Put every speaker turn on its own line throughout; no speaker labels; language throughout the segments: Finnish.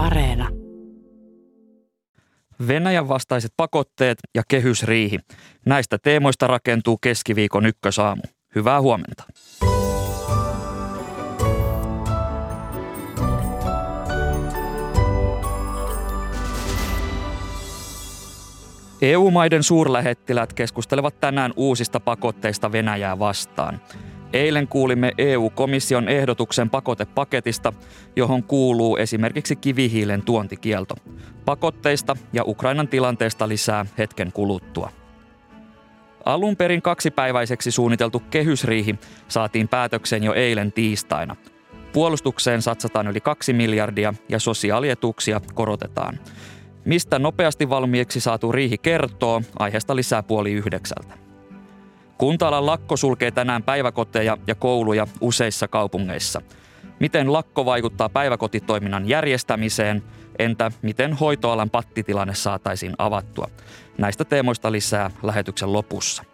Areena.
Venäjän vastaiset pakotteet ja kehysriihi. Näistä teemoista rakentuu keskiviikon ykkösaamu. Hyvää huomenta. EU-maiden suurlähettilät keskustelevat tänään uusista pakotteista Venäjää vastaan. Eilen kuulimme EU-komission ehdotuksen pakotepaketista, johon kuuluu esimerkiksi kivihiilen tuontikielto. Pakotteista ja Ukrainan tilanteesta lisää hetken kuluttua. Alun perin kaksipäiväiseksi suunniteltu kehysriihi saatiin päätökseen jo eilen tiistaina. Puolustukseen satsataan yli kaksi miljardia ja sosiaalietuuksia korotetaan. Mistä nopeasti valmiiksi saatu riihi kertoo, aiheesta lisää puoli yhdeksältä. Kunta-alan lakko sulkee tänään päiväkoteja ja kouluja useissa kaupungeissa. Miten lakko vaikuttaa päiväkotitoiminnan järjestämiseen? Entä miten hoitoalan pattitilanne saataisiin avattua? Näistä teemoista lisää lähetyksen lopussa.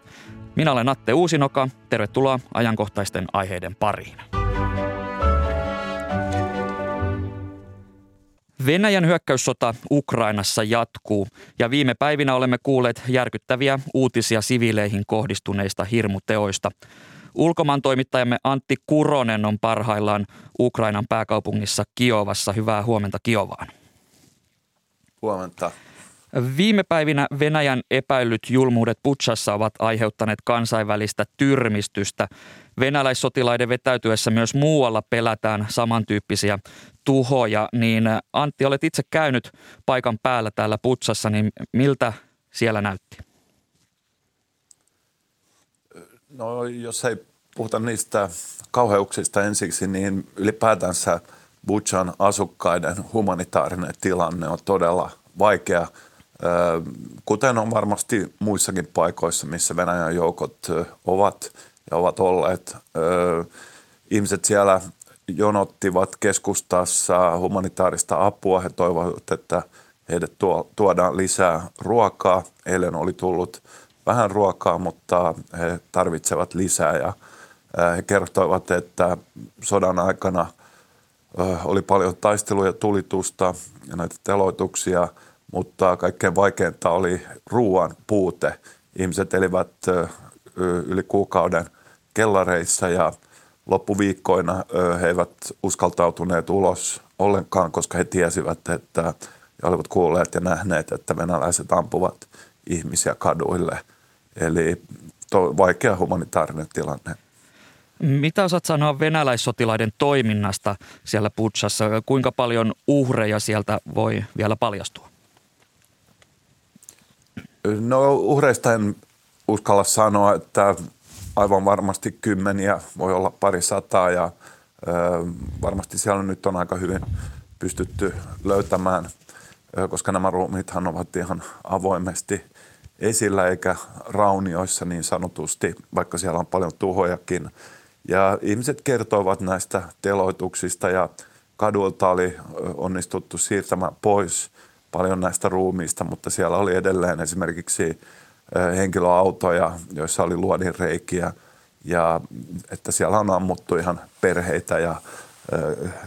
Minä olen Atte Uusinoka. Tervetuloa ajankohtaisten aiheiden pariin. Venäjän hyökkäyssota Ukrainassa jatkuu ja viime päivinä olemme kuulleet järkyttäviä uutisia siviileihin kohdistuneista hirmuteoista. Ulkomaan toimittajamme Antti Kuronen on parhaillaan Ukrainan pääkaupungissa Kiovassa. Hyvää huomenta Kiovaan.
Huomenta.
Viime päivinä Venäjän epäillyt julmuudet Putsassa ovat aiheuttaneet kansainvälistä tyrmistystä. Venäläissotilaiden vetäytyessä myös muualla pelätään samantyyppisiä tuhoja. Niin Antti, olet itse käynyt paikan päällä täällä Putsassa, niin miltä siellä näytti?
No jos ei puhuta niistä kauheuksista ensiksi, niin ylipäätänsä Butchan asukkaiden humanitaarinen tilanne on todella vaikea – kuten on varmasti muissakin paikoissa, missä Venäjän joukot ovat ja ovat olleet. Ihmiset siellä jonottivat keskustassa humanitaarista apua. He toivovat, että heille tuodaan lisää ruokaa. Eilen oli tullut vähän ruokaa, mutta he tarvitsevat lisää ja he kertoivat, että sodan aikana oli paljon taisteluja, tulitusta ja näitä teloituksia – mutta kaikkein vaikeinta oli ruoan puute. Ihmiset elivät yli kuukauden kellareissa ja loppuviikkoina he eivät uskaltautuneet ulos ollenkaan, koska he tiesivät, että ja olivat kuulleet ja nähneet, että venäläiset ampuvat ihmisiä kaduille. Eli to, vaikea humanitaarinen tilanne.
Mitä osaat sanoa venäläissotilaiden toiminnasta siellä Putsassa? Kuinka paljon uhreja sieltä voi vielä paljastua?
No uhreista en uskalla sanoa, että aivan varmasti kymmeniä, voi olla pari sataa ja ö, varmasti siellä nyt on aika hyvin pystytty löytämään, ö, koska nämä ruumiithan ovat ihan avoimesti esillä eikä raunioissa niin sanotusti, vaikka siellä on paljon tuhojakin. Ja ihmiset kertovat näistä teloituksista ja kadulta oli onnistuttu siirtämään pois – paljon näistä ruumiista, mutta siellä oli edelleen esimerkiksi henkilöautoja, joissa oli luodinreikiä ja että siellä on ammuttu ihan perheitä ja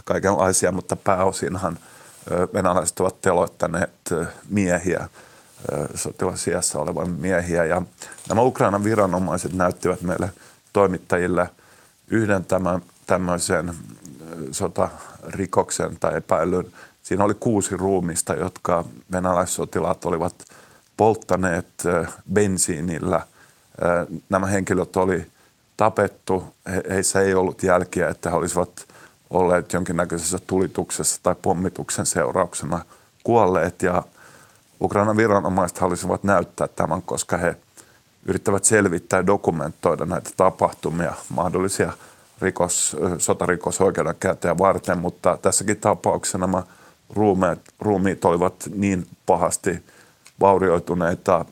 kaikenlaisia, mutta pääosinhan venäläiset ovat teloittaneet miehiä, sotilasiassa olevan miehiä. Ja nämä Ukrainan viranomaiset näyttivät meille toimittajille yhden tämän, tämmöisen sotarikoksen tai epäilyn Siinä oli kuusi ruumista, jotka venäläissotilaat olivat polttaneet bensiinillä. Nämä henkilöt oli tapettu, heissä ei ollut jälkiä, että he olisivat olleet jonkinnäköisessä tulituksessa tai pommituksen seurauksena kuolleet. Ja Ukrainan viranomaiset halusivat näyttää tämän, koska he yrittävät selvittää ja dokumentoida näitä tapahtumia, mahdollisia rikos, sotarikosoikeudenkäyntejä varten, mutta tässäkin tapauksessa nämä – ruumeet, ruumiit olivat niin pahasti vaurioituneita,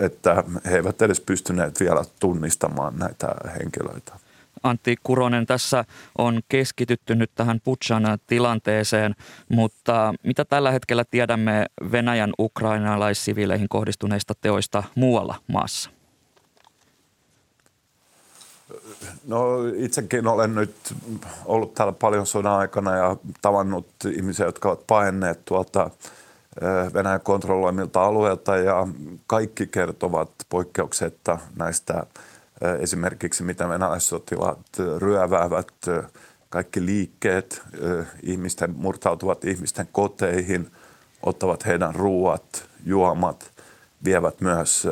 että he eivät edes pystyneet vielä tunnistamaan näitä henkilöitä.
Antti Kuronen, tässä on keskitytty nyt tähän Putsan tilanteeseen, mutta mitä tällä hetkellä tiedämme Venäjän ukrainalaissiviileihin kohdistuneista teoista muualla maassa?
No itsekin olen nyt ollut täällä paljon sodan aikana ja tavannut ihmisiä, jotka ovat paenneet tuolta Venäjän kontrolloimilta alueilta ja kaikki kertovat poikkeuksetta näistä esimerkiksi mitä venäläissotilaat ryöväävät, kaikki liikkeet, ihmisten murtautuvat ihmisten koteihin, ottavat heidän ruuat, juomat, vievät myös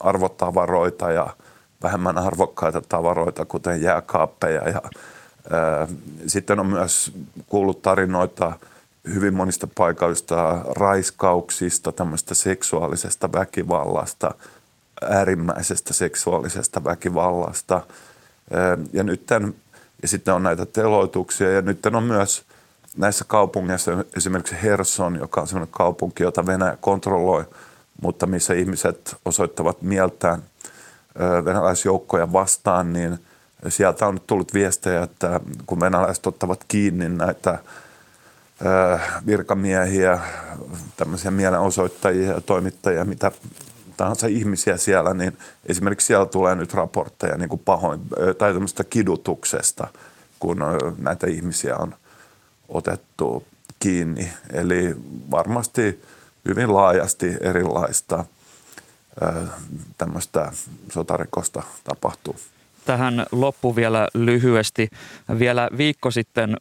arvotavaroita ja vähemmän arvokkaita tavaroita, kuten jääkaappeja. Ja, ää, sitten on myös kuullut tarinoita hyvin monista paikoista raiskauksista, tämmöistä seksuaalisesta väkivallasta, äärimmäisestä seksuaalisesta väkivallasta. Ää, ja, nytten, ja sitten on näitä teloituksia ja nyt on myös näissä kaupungeissa esimerkiksi Herson, joka on sellainen kaupunki, jota Venäjä kontrolloi, mutta missä ihmiset osoittavat mieltään venäläisjoukkoja vastaan, niin sieltä on nyt tullut viestejä, että kun venäläiset ottavat kiinni näitä virkamiehiä, tämmöisiä mielenosoittajia ja toimittajia, mitä tahansa ihmisiä siellä, niin esimerkiksi siellä tulee nyt raportteja niin kuin pahoin, tai tämmöistä kidutuksesta, kun näitä ihmisiä on otettu kiinni. Eli varmasti hyvin laajasti erilaista tämmöistä sotarikosta tapahtuu.
Tähän loppu vielä lyhyesti. Vielä viikko sitten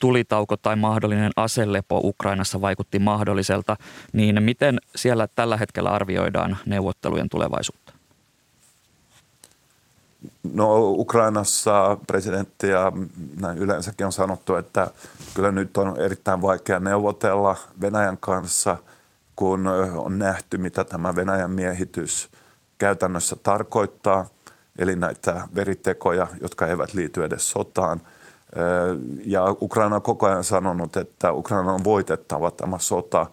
tulitauko tai mahdollinen aselepo Ukrainassa vaikutti mahdolliselta, niin miten siellä tällä hetkellä arvioidaan neuvottelujen tulevaisuutta?
No Ukrainassa presidentti ja näin yleensäkin on sanottu, että kyllä nyt on erittäin vaikea neuvotella Venäjän kanssa, kun on nähty, mitä tämä Venäjän miehitys käytännössä tarkoittaa, eli näitä veritekoja, jotka eivät liity edes sotaan. Ja Ukraina on koko ajan sanonut, että Ukraina on voitettava tämä sota,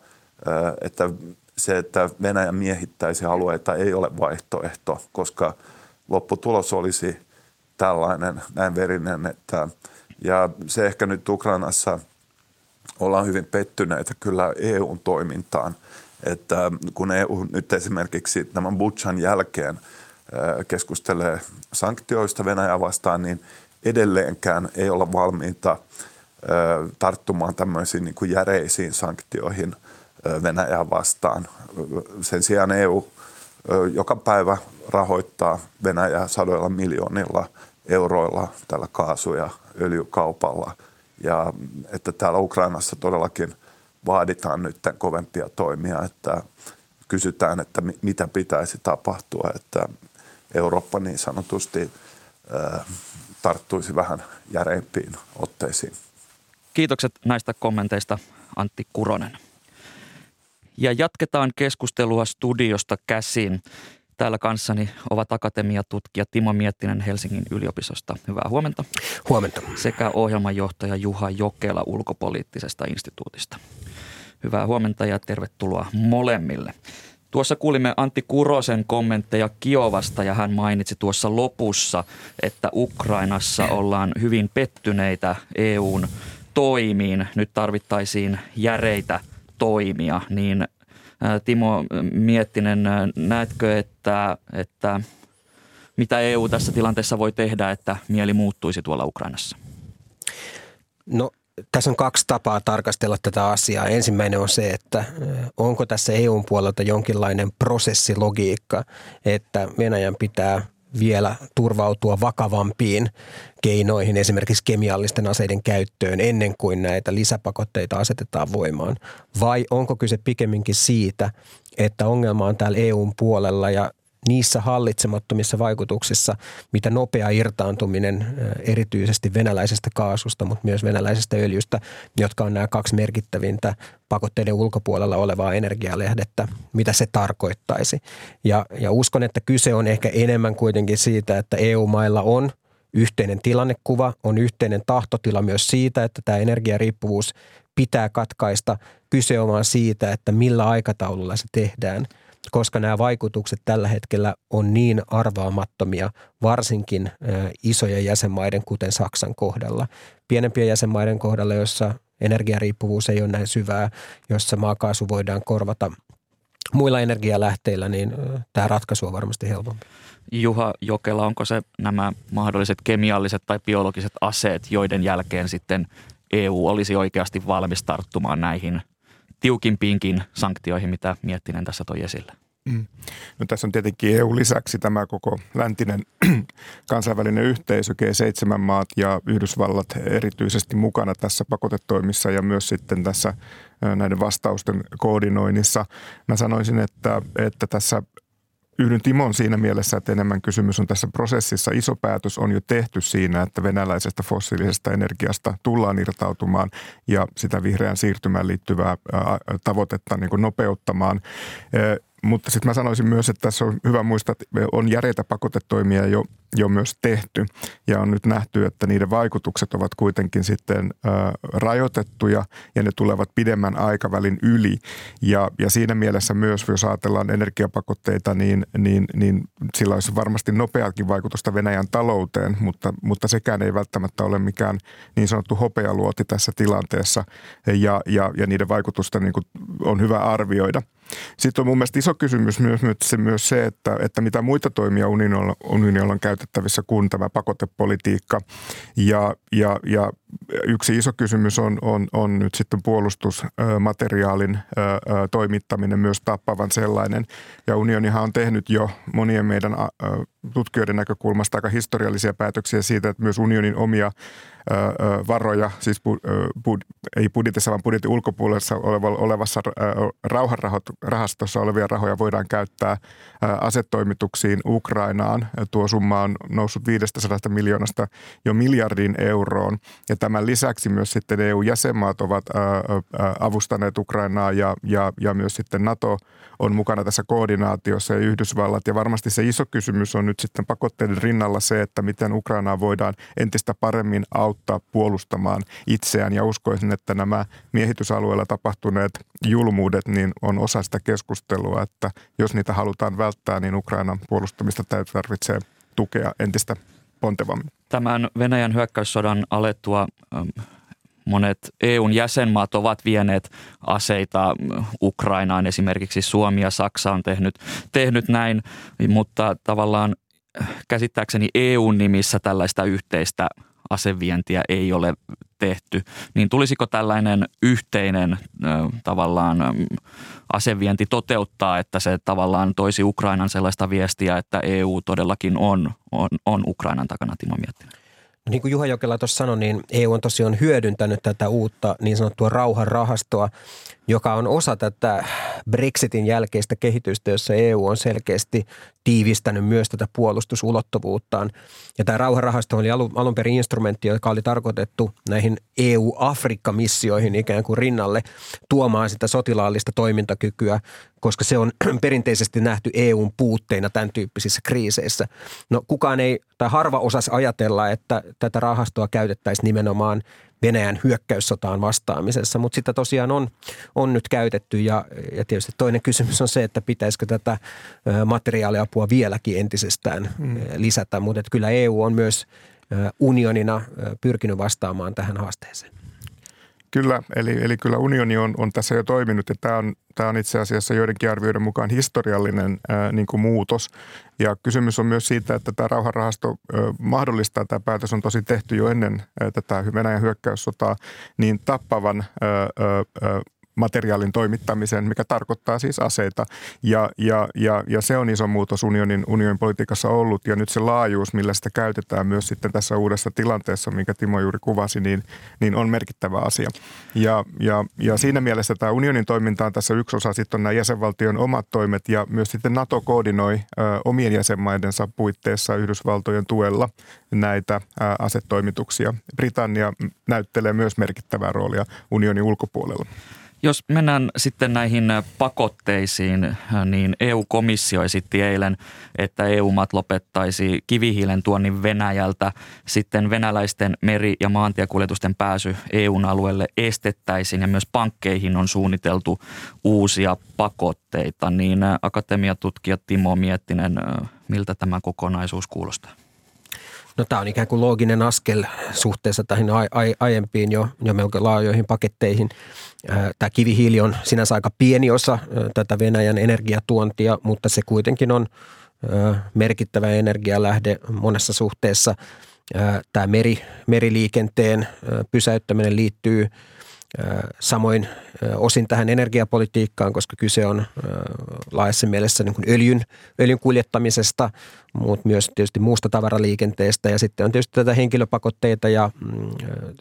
että se, että Venäjä miehittäisi alueita ei ole vaihtoehto, koska – lopputulos olisi tällainen, näin verinen. Että, ja se ehkä nyt Ukrainassa ollaan hyvin pettyneitä kyllä EUn toimintaan. Että kun EU nyt esimerkiksi tämän Butchan jälkeen keskustelee sanktioista Venäjää vastaan, niin edelleenkään ei olla valmiita tarttumaan tämmöisiin niin kuin järeisiin sanktioihin Venäjää vastaan. Sen sijaan EU joka päivä rahoittaa Venäjää sadoilla miljoonilla euroilla tällä kaasu- ja öljykaupalla. Ja että täällä Ukrainassa todellakin vaaditaan nyt kovempia toimia, että kysytään, että mitä pitäisi tapahtua, että Eurooppa niin sanotusti tarttuisi vähän järeimpiin otteisiin. Kiitokset
näistä kommenteista Antti Kuronen. Ja jatketaan keskustelua studiosta käsin. Täällä kanssani ovat akatemiatutkija Timo Miettinen Helsingin yliopistosta. Hyvää huomenta.
Huomenta.
Sekä ohjelmanjohtaja Juha Jokela ulkopoliittisesta instituutista. Hyvää huomenta ja tervetuloa molemmille. Tuossa kuulimme Antti Kurosen kommentteja Kiovasta ja hän mainitsi tuossa lopussa, että Ukrainassa ollaan hyvin pettyneitä EUn toimiin. Nyt tarvittaisiin järeitä toimia, niin Timo Miettinen, näetkö, että, että mitä EU tässä tilanteessa voi tehdä, että mieli muuttuisi tuolla Ukrainassa?
No tässä on kaksi tapaa tarkastella tätä asiaa. Ensimmäinen on se, että onko tässä EUn puolelta jonkinlainen prosessilogiikka, että Venäjän pitää vielä turvautua vakavampiin keinoihin, esimerkiksi kemiallisten aseiden käyttöön ennen kuin näitä lisäpakotteita asetetaan voimaan? Vai onko kyse pikemminkin siitä, että ongelma on täällä EUn puolella ja niissä hallitsemattomissa vaikutuksissa, mitä nopea irtaantuminen erityisesti venäläisestä kaasusta, mutta myös venäläisestä öljystä, jotka on nämä kaksi merkittävintä pakotteiden ulkopuolella olevaa energialehdettä, mitä se tarkoittaisi. Ja, ja uskon, että kyse on ehkä enemmän kuitenkin siitä, että EU-mailla on yhteinen tilannekuva, on yhteinen tahtotila myös siitä, että tämä energiariippuvuus pitää katkaista. Kyse on siitä, että millä aikataululla se tehdään – koska nämä vaikutukset tällä hetkellä on niin arvaamattomia, varsinkin isojen jäsenmaiden, kuten Saksan kohdalla. Pienempien jäsenmaiden kohdalla, jossa energiariippuvuus ei ole näin syvää, jossa maakaasu voidaan korvata muilla energialähteillä, niin tämä ratkaisu on varmasti helpompi.
Juha Jokela, onko se nämä mahdolliset kemialliset tai biologiset aseet, joiden jälkeen sitten EU olisi oikeasti valmis tarttumaan näihin tiukimpiinkin sanktioihin, mitä Miettinen tässä toi esille? Mm.
No, tässä on tietenkin EU-lisäksi tämä koko läntinen kansainvälinen yhteisö, G7-maat ja Yhdysvallat erityisesti mukana tässä pakotetoimissa ja myös sitten tässä näiden vastausten koordinoinnissa. Mä sanoisin, että, että tässä Yhdyn Timon siinä mielessä, että enemmän kysymys on tässä prosessissa. Iso päätös on jo tehty siinä, että venäläisestä fossiilisesta energiasta tullaan irtautumaan ja sitä vihreän siirtymään liittyvää tavoitetta niin kuin nopeuttamaan. Mutta sitten mä sanoisin myös, että tässä on hyvä muistaa, että on järeitä pakotetoimia jo, jo myös tehty ja on nyt nähty, että niiden vaikutukset ovat kuitenkin sitten ä, rajoitettuja ja ne tulevat pidemmän aikavälin yli. Ja, ja siinä mielessä myös, jos ajatellaan energiapakotteita, niin, niin, niin sillä olisi varmasti nopeakin vaikutusta Venäjän talouteen, mutta, mutta sekään ei välttämättä ole mikään niin sanottu hopealuoti tässä tilanteessa ja, ja, ja niiden vaikutusta niin kuin on hyvä arvioida. Sitten on mun mielestä iso kysymys myös, myös se, että, että mitä muita toimia unionilla, unionilla on käytettävissä kuin tämä pakotepolitiikka. Ja, ja, ja yksi iso kysymys on, on, on nyt sitten puolustusmateriaalin toimittaminen, myös tappavan sellainen. Ja unionihan on tehnyt jo monien meidän tutkijoiden näkökulmasta aika historiallisia päätöksiä siitä, että myös unionin omia varoja, siis ei budjetissa, vaan budjetin ulkopuolessa olevassa rauhanrahastossa olevia rahoja voidaan käyttää asetoimituksiin Ukrainaan. Tuo summa on noussut 500 miljoonasta jo miljardiin euroon. Ja tämän lisäksi myös sitten EU-jäsenmaat ovat avustaneet Ukrainaa ja, ja, ja myös sitten NATO on mukana tässä koordinaatiossa ja Yhdysvallat. Ja varmasti se iso kysymys on nyt sitten pakotteiden rinnalla se, että miten Ukrainaa voidaan entistä paremmin auttaa puolustamaan itseään. Ja uskoisin, että nämä miehitysalueella tapahtuneet julmuudet niin on osa sitä keskustelua, että jos niitä halutaan välttää, niin Ukrainan puolustamista tarvitsee tukea entistä pontevammin.
Tämän Venäjän hyökkäyssodan alettua monet EUn jäsenmaat ovat vieneet aseita Ukrainaan. Esimerkiksi Suomi ja Saksa on tehnyt, tehnyt näin, mutta tavallaan käsittääkseni EUn nimissä tällaista yhteistä asevientiä ei ole tehty, niin tulisiko tällainen yhteinen tavallaan asevienti toteuttaa, että se tavallaan toisi Ukrainan sellaista viestiä, että EU todellakin on, on, on Ukrainan takana, Timo Miettinen?
No niin kuin Juha Jokela tuossa sanoi, niin EU on tosiaan hyödyntänyt tätä uutta niin sanottua rauhanrahastoa, joka on osa tätä Brexitin jälkeistä kehitystä, jossa EU on selkeästi tiivistänyt myös tätä puolustusulottuvuuttaan. Ja tämä rauhanrahasto oli alun, perin instrumentti, joka oli tarkoitettu näihin EU-Afrikka-missioihin ikään kuin rinnalle tuomaan sitä sotilaallista toimintakykyä, koska se on perinteisesti nähty EUn puutteina tämän tyyppisissä kriiseissä. No kukaan ei, tai harva osas ajatella, että tätä rahastoa käytettäisiin nimenomaan Venäjän hyökkäyssotaan vastaamisessa, mutta sitä tosiaan on, on nyt käytetty ja, ja tietysti toinen kysymys on se, että pitäisikö tätä materiaaliapua vieläkin entisestään mm. lisätä, mutta kyllä EU on myös unionina pyrkinyt vastaamaan tähän haasteeseen.
Kyllä, eli, eli kyllä unioni on, on tässä jo toiminut ja tämä on, tämä on itse asiassa joidenkin arvioiden mukaan historiallinen ää, niin kuin muutos. Ja kysymys on myös siitä, että tämä rauhanrahasto ää, mahdollistaa, tämä päätös on tosi tehty jo ennen ää, tätä Venäjän hyökkäyssotaa, niin tappavan ää, ää, materiaalin toimittamisen, mikä tarkoittaa siis aseita. Ja, ja, ja, ja se on iso muutos unionin, unionin politiikassa ollut ja nyt se laajuus, millä sitä käytetään myös sitten tässä uudessa tilanteessa, minkä Timo juuri kuvasi, niin, niin on merkittävä asia. Ja, ja, ja siinä mielessä tämä unionin toiminta on tässä yksi osa, sitten on nämä jäsenvaltion omat toimet ja myös sitten NATO koordinoi ö, omien jäsenmaidensa puitteissa Yhdysvaltojen tuella näitä ö, asetoimituksia. Britannia näyttelee myös merkittävää roolia unionin ulkopuolella.
Jos mennään sitten näihin pakotteisiin, niin EU-komissio esitti eilen, että EU-maat lopettaisi kivihiilen tuonnin Venäjältä. Sitten venäläisten meri- ja maantiekuljetusten pääsy EUn alueelle estettäisiin ja myös pankkeihin on suunniteltu uusia pakotteita. Niin akatemiatutkija Timo Miettinen, miltä tämä kokonaisuus kuulostaa?
No tämä on ikään kuin looginen askel suhteessa tähän aiempiin jo, jo melko laajoihin paketteihin. Tämä kivihiili on sinänsä aika pieni osa tätä Venäjän energiatuontia, mutta se kuitenkin on merkittävä energialähde monessa suhteessa. Tämä meri, meriliikenteen pysäyttäminen liittyy samoin osin tähän energiapolitiikkaan, koska kyse on laajassa mielessä niin kuin öljyn, öljyn kuljettamisesta – mutta myös tietysti muusta tavaraliikenteestä ja sitten on tietysti tätä henkilöpakotteita ja mm,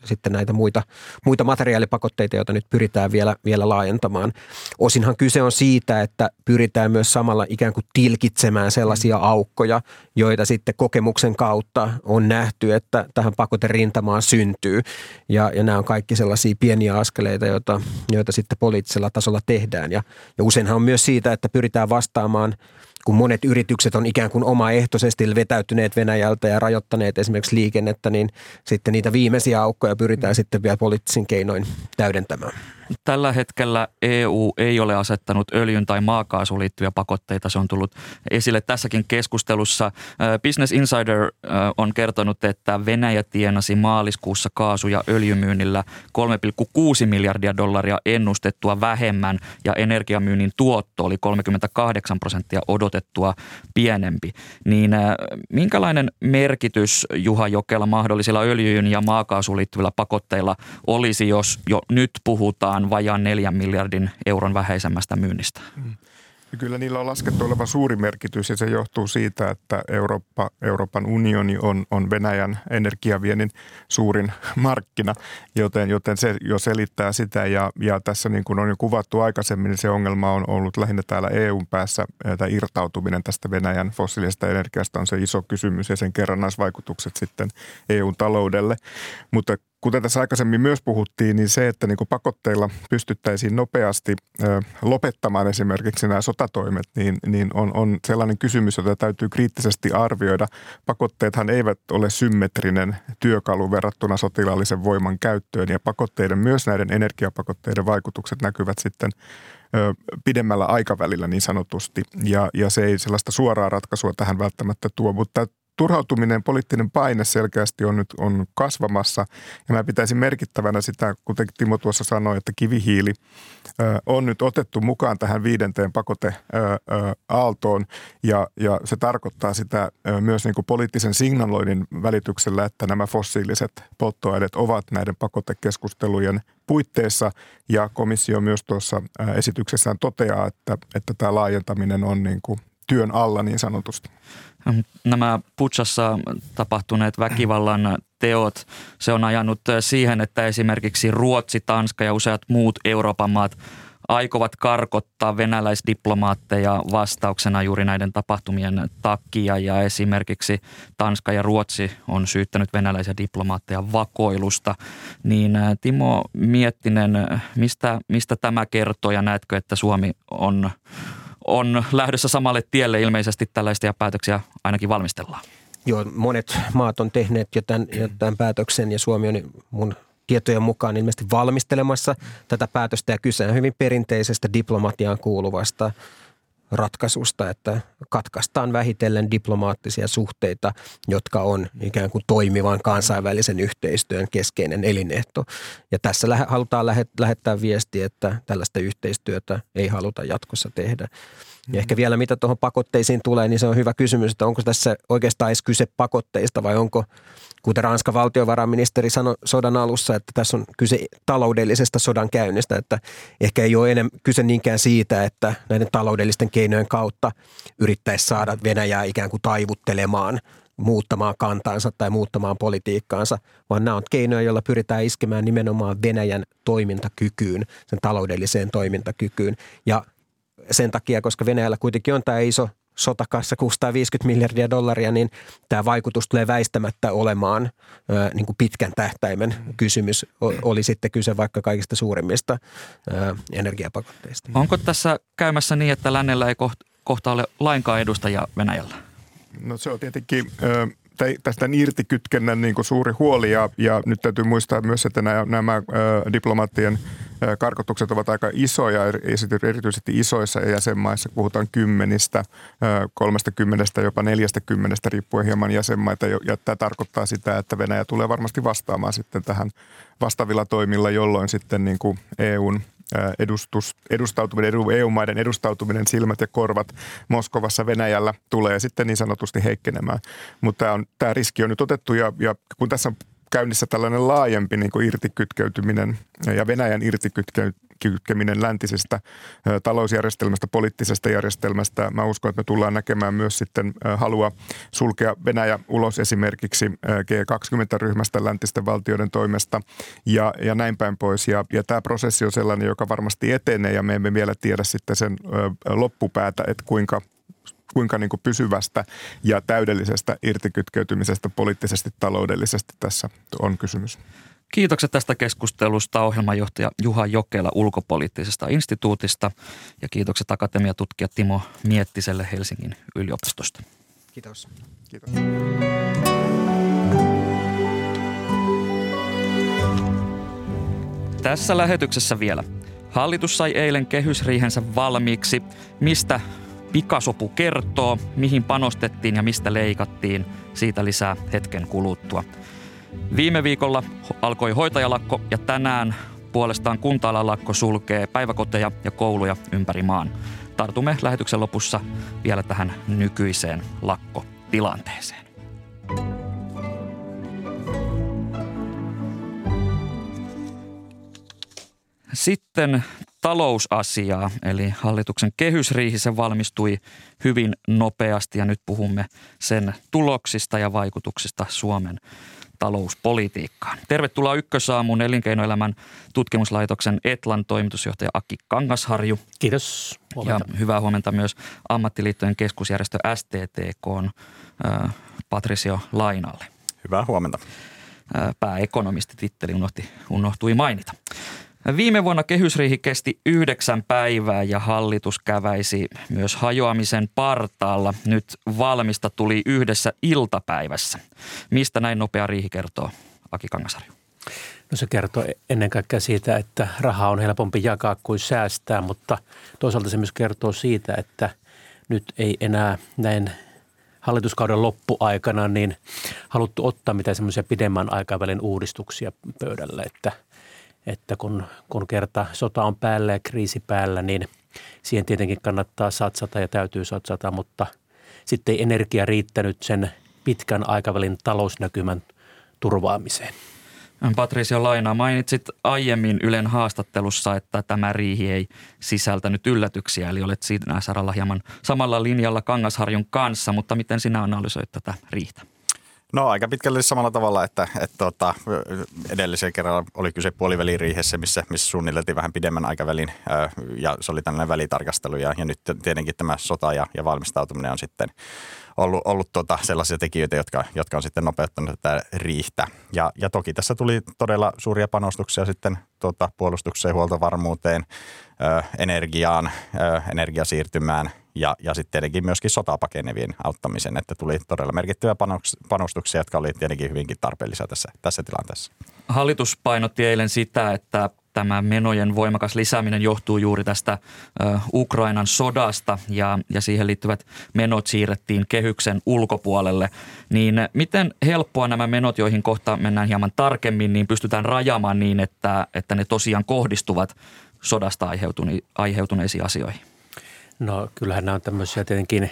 sitten näitä muita, muita materiaalipakotteita, joita nyt pyritään vielä, vielä laajentamaan. Osinhan kyse on siitä, että pyritään myös samalla ikään kuin tilkitsemään sellaisia aukkoja, joita sitten kokemuksen kautta on nähty, että tähän pakoterintamaan syntyy. Ja, ja nämä on kaikki sellaisia pieniä askeleita, joita, joita sitten poliittisella tasolla tehdään. Ja, ja useinhan on myös siitä, että pyritään vastaamaan – kun monet yritykset on ikään kuin omaehtoisesti vetäytyneet Venäjältä ja rajoittaneet esimerkiksi liikennettä, niin sitten niitä viimeisiä aukkoja pyritään sitten vielä poliittisin keinoin täydentämään.
Tällä hetkellä EU ei ole asettanut öljyn tai maakaasuun liittyviä pakotteita. Se on tullut esille tässäkin keskustelussa. Business Insider on kertonut, että Venäjä tienasi maaliskuussa kaasu- ja öljymyynnillä 3,6 miljardia dollaria ennustettua vähemmän ja energiamyynnin tuotto oli 38 prosenttia odotettua pienempi. Niin minkälainen merkitys Juha Jokela mahdollisilla öljyyn ja maakaasuun liittyvillä pakotteilla olisi, jos jo nyt puhutaan puhutaan vajaan neljän miljardin euron vähäisemmästä myynnistä. Mm.
Kyllä niillä on laskettu olevan suuri merkitys ja se johtuu siitä, että Eurooppa, Euroopan unioni on, on Venäjän energiaviennin suurin markkina, joten, joten se jo selittää sitä ja, ja tässä niin kuin on jo kuvattu aikaisemmin, niin se ongelma on ollut lähinnä täällä EUn päässä, että irtautuminen tästä Venäjän fossiilisesta energiasta on se iso kysymys ja sen kerrannaisvaikutukset sitten EUn taloudelle. Mutta kuten tässä aikaisemmin myös puhuttiin, niin se, että niin kuin pakotteilla pystyttäisiin nopeasti lopettamaan esimerkiksi nämä sotatoimet, niin, niin on, on sellainen kysymys, jota täytyy kriittisesti arvioida. Pakotteethan eivät ole symmetrinen työkalu verrattuna sotilaallisen voiman käyttöön ja pakotteiden, myös näiden energiapakotteiden vaikutukset näkyvät sitten pidemmällä aikavälillä niin sanotusti. Ja, ja se ei sellaista suoraa ratkaisua tähän välttämättä tuo, mutta turhautuminen, poliittinen paine selkeästi on nyt on kasvamassa. Ja mä pitäisin merkittävänä sitä, kuten Timo tuossa sanoi, että kivihiili on nyt otettu mukaan tähän viidenteen pakoteaaltoon. Ja, ja se tarkoittaa sitä myös niin kuin poliittisen signaloinnin välityksellä, että nämä fossiiliset polttoaineet ovat näiden pakotekeskustelujen puitteissa. Ja komissio myös tuossa esityksessään toteaa, että, että tämä laajentaminen on niin kuin työn alla niin sanotusti.
Nämä Putsassa tapahtuneet väkivallan teot, se on ajanut siihen, että esimerkiksi Ruotsi, Tanska ja useat muut Euroopan maat aikovat karkottaa venäläisdiplomaatteja vastauksena juuri näiden tapahtumien takia. Ja esimerkiksi Tanska ja Ruotsi on syyttänyt venäläisiä diplomaatteja vakoilusta. Niin Timo Miettinen, mistä, mistä tämä kertoo ja näetkö, että Suomi on on lähdössä samalle tielle. Ilmeisesti tällaisia päätöksiä ainakin valmistellaan.
Joo, monet maat on tehneet jo tämän, jo tämän päätöksen ja Suomi on mun tietojen mukaan ilmeisesti valmistelemassa tätä päätöstä ja kyse on hyvin perinteisestä diplomatiaan kuuluvasta ratkaisusta, että katkaistaan vähitellen diplomaattisia suhteita, jotka on ikään kuin toimivan kansainvälisen yhteistyön keskeinen elinehto. Ja tässä halutaan lähettää viesti, että tällaista yhteistyötä ei haluta jatkossa tehdä. Ja ehkä vielä mitä tuohon pakotteisiin tulee, niin se on hyvä kysymys, että onko tässä oikeastaan edes kyse pakotteista vai onko, kuten Ranskan valtiovarainministeri sanoi sodan alussa, että tässä on kyse taloudellisesta sodan käynnistä, että ehkä ei ole enää kyse niinkään siitä, että näiden taloudellisten keinojen kautta yrittäisi saada Venäjää ikään kuin taivuttelemaan muuttamaan kantaansa tai muuttamaan politiikkaansa, vaan nämä on keinoja, joilla pyritään iskemään nimenomaan Venäjän toimintakykyyn, sen taloudelliseen toimintakykyyn. Ja sen takia, koska Venäjällä kuitenkin on tämä iso sotakassa 650 miljardia dollaria, niin tämä vaikutus tulee väistämättä olemaan ää, niin kuin pitkän tähtäimen kysymys. Oli sitten kyse vaikka kaikista suurimmista ää, energiapakotteista.
Onko tässä käymässä niin, että lännellä ei kohta ole lainkaan edustajia Venäjällä?
No se on tietenkin tästä irtikytkennän niin kuin suuri huoli ja, ja nyt täytyy muistaa myös, että nämä, nämä ä, diplomaattien karkotukset ovat aika isoja, erityisesti isoissa jäsenmaissa. Puhutaan kymmenistä, kolmesta kymmenestä, jopa neljästä kymmenestä, riippuen hieman jäsenmaita. Ja tämä tarkoittaa sitä, että Venäjä tulee varmasti vastaamaan sitten tähän vastaavilla toimilla, jolloin sitten niin kuin EUn edustus, edustautuminen, EU-maiden edustautuminen, silmät ja korvat Moskovassa Venäjällä tulee sitten niin sanotusti heikkenemään. Mutta tämä, on, tämä riski on nyt otettu ja, ja kun tässä on käynnissä tällainen laajempi niin kuin irtikytkeytyminen ja Venäjän irtikytkeminen läntisestä talousjärjestelmästä, poliittisesta järjestelmästä. Mä uskon, että me tullaan näkemään myös sitten halua sulkea Venäjä ulos esimerkiksi G20-ryhmästä läntisten valtioiden toimesta ja, ja näin päin pois. Ja, ja tämä prosessi on sellainen, joka varmasti etenee ja me emme vielä tiedä sitten sen loppupäätä, että kuinka kuinka niin kuin pysyvästä ja täydellisestä irtikytkeytymisestä poliittisesti taloudellisesti tässä on kysymys.
Kiitokset tästä keskustelusta ohjelmanjohtaja Juha Jokela ulkopoliittisesta instituutista ja kiitokset akatemiatutkija Timo Miettiselle Helsingin yliopistosta.
Kiitos.
Kiitos.
Tässä lähetyksessä vielä. Hallitus sai eilen kehysriihensä valmiiksi. Mistä pikasopu kertoo, mihin panostettiin ja mistä leikattiin. Siitä lisää hetken kuluttua. Viime viikolla alkoi hoitajalakko ja tänään puolestaan kunta sulkee päiväkoteja ja kouluja ympäri maan. Tartumme lähetyksen lopussa vielä tähän nykyiseen lakkotilanteeseen. Sitten talousasiaa, eli hallituksen kehysriihi se valmistui hyvin nopeasti ja nyt puhumme sen tuloksista ja vaikutuksista Suomen talouspolitiikkaan. Tervetuloa Ykkösaamun elinkeinoelämän tutkimuslaitoksen Etlan toimitusjohtaja Aki Kangasharju.
Kiitos.
Huomenta. Ja hyvää huomenta myös ammattiliittojen keskusjärjestö STTK äh, Patricio Lainalle.
Hyvää huomenta.
Äh, pääekonomisti titteli unohti, unohtui mainita. Viime vuonna kehysriihi kesti yhdeksän päivää ja hallitus käväisi myös hajoamisen partaalla. Nyt valmista tuli yhdessä iltapäivässä. Mistä näin nopea riihi kertoo Aki Kangasarju?
No se kertoo ennen kaikkea siitä, että rahaa on helpompi jakaa kuin säästää, mutta toisaalta se myös kertoo siitä, että nyt ei enää näin hallituskauden loppuaikana niin haluttu ottaa mitään semmoisia pidemmän aikavälin uudistuksia pöydälle, että – että kun, kun kerta sota on päällä ja kriisi päällä, niin siihen tietenkin kannattaa satsata ja täytyy satsata, mutta sitten ei energia riittänyt sen pitkän aikavälin talousnäkymän turvaamiseen.
Patricio Laina, mainitsit aiemmin Ylen haastattelussa, että tämä riihi ei sisältänyt yllätyksiä, eli olet siinä saralla hieman samalla linjalla Kangasharjun kanssa, mutta miten sinä analysoit tätä riihtä?
No aika pitkälle samalla tavalla, että, että tota, edellisen kerralla oli kyse puoliväliriihessä, missä, missä suunniteltiin vähän pidemmän aikavälin ja se oli tällainen välitarkastelu ja, ja nyt tietenkin tämä sota ja, ja valmistautuminen on sitten ollut, ollut tota sellaisia tekijöitä, jotka, jotka on sitten nopeuttanut tätä riihtä. Ja, ja toki tässä tuli todella suuria panostuksia sitten tota, puolustukseen, huoltovarmuuteen, ö, energiaan, ö, energiasiirtymään ja, ja sitten tietenkin myöskin sotapakenevien auttamisen, että tuli todella merkittäviä panostuksia, jotka oli tietenkin hyvinkin tarpeellisia tässä, tässä tilanteessa.
Hallitus painotti eilen sitä, että tämä menojen voimakas lisääminen johtuu juuri tästä Ukrainan sodasta ja, ja siihen liittyvät menot siirrettiin kehyksen ulkopuolelle. Niin miten helppoa nämä menot, joihin kohta mennään hieman tarkemmin, niin pystytään rajaamaan niin, että, että ne tosiaan kohdistuvat sodasta aiheutuneisiin asioihin?
No kyllähän nämä on tämmöisiä tietenkin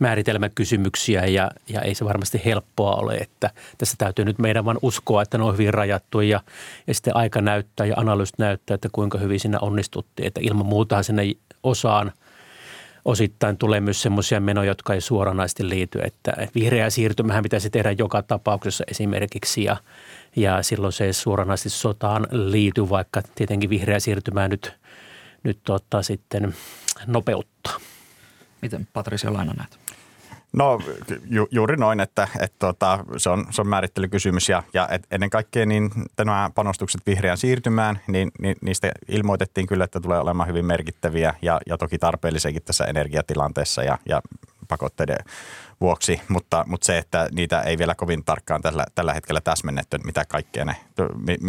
määritelmäkysymyksiä ja, ja ei se varmasti helppoa ole, että tässä täytyy nyt meidän vain uskoa, että ne on hyvin rajattu ja, ja sitten aika näyttää ja analyysit näyttää, että kuinka hyvin siinä onnistuttiin, että ilman muuta sinne osaan osittain tulee myös semmoisia menoja, jotka ei suoranaisesti liity, että vihreä siirtymähän pitäisi tehdä joka tapauksessa esimerkiksi ja, ja silloin se ei suoranaisesti sotaan liity, vaikka tietenkin vihreä siirtymää nyt, nyt ottaa sitten nopeuttaa.
Miten Patricia Laina näet?
No ju, juuri noin, että, että tota, se, on, se on määrittelykysymys ja, ja et ennen kaikkea niin nämä panostukset vihreään siirtymään, niin, niin niistä ilmoitettiin kyllä, että tulee olemaan hyvin merkittäviä ja, ja toki tarpeellisiakin tässä energiatilanteessa ja, ja pakotteiden vuoksi, mutta, mutta se, että niitä ei vielä kovin tarkkaan tällä, tällä hetkellä täsmennetty, mitä kaikkea ne,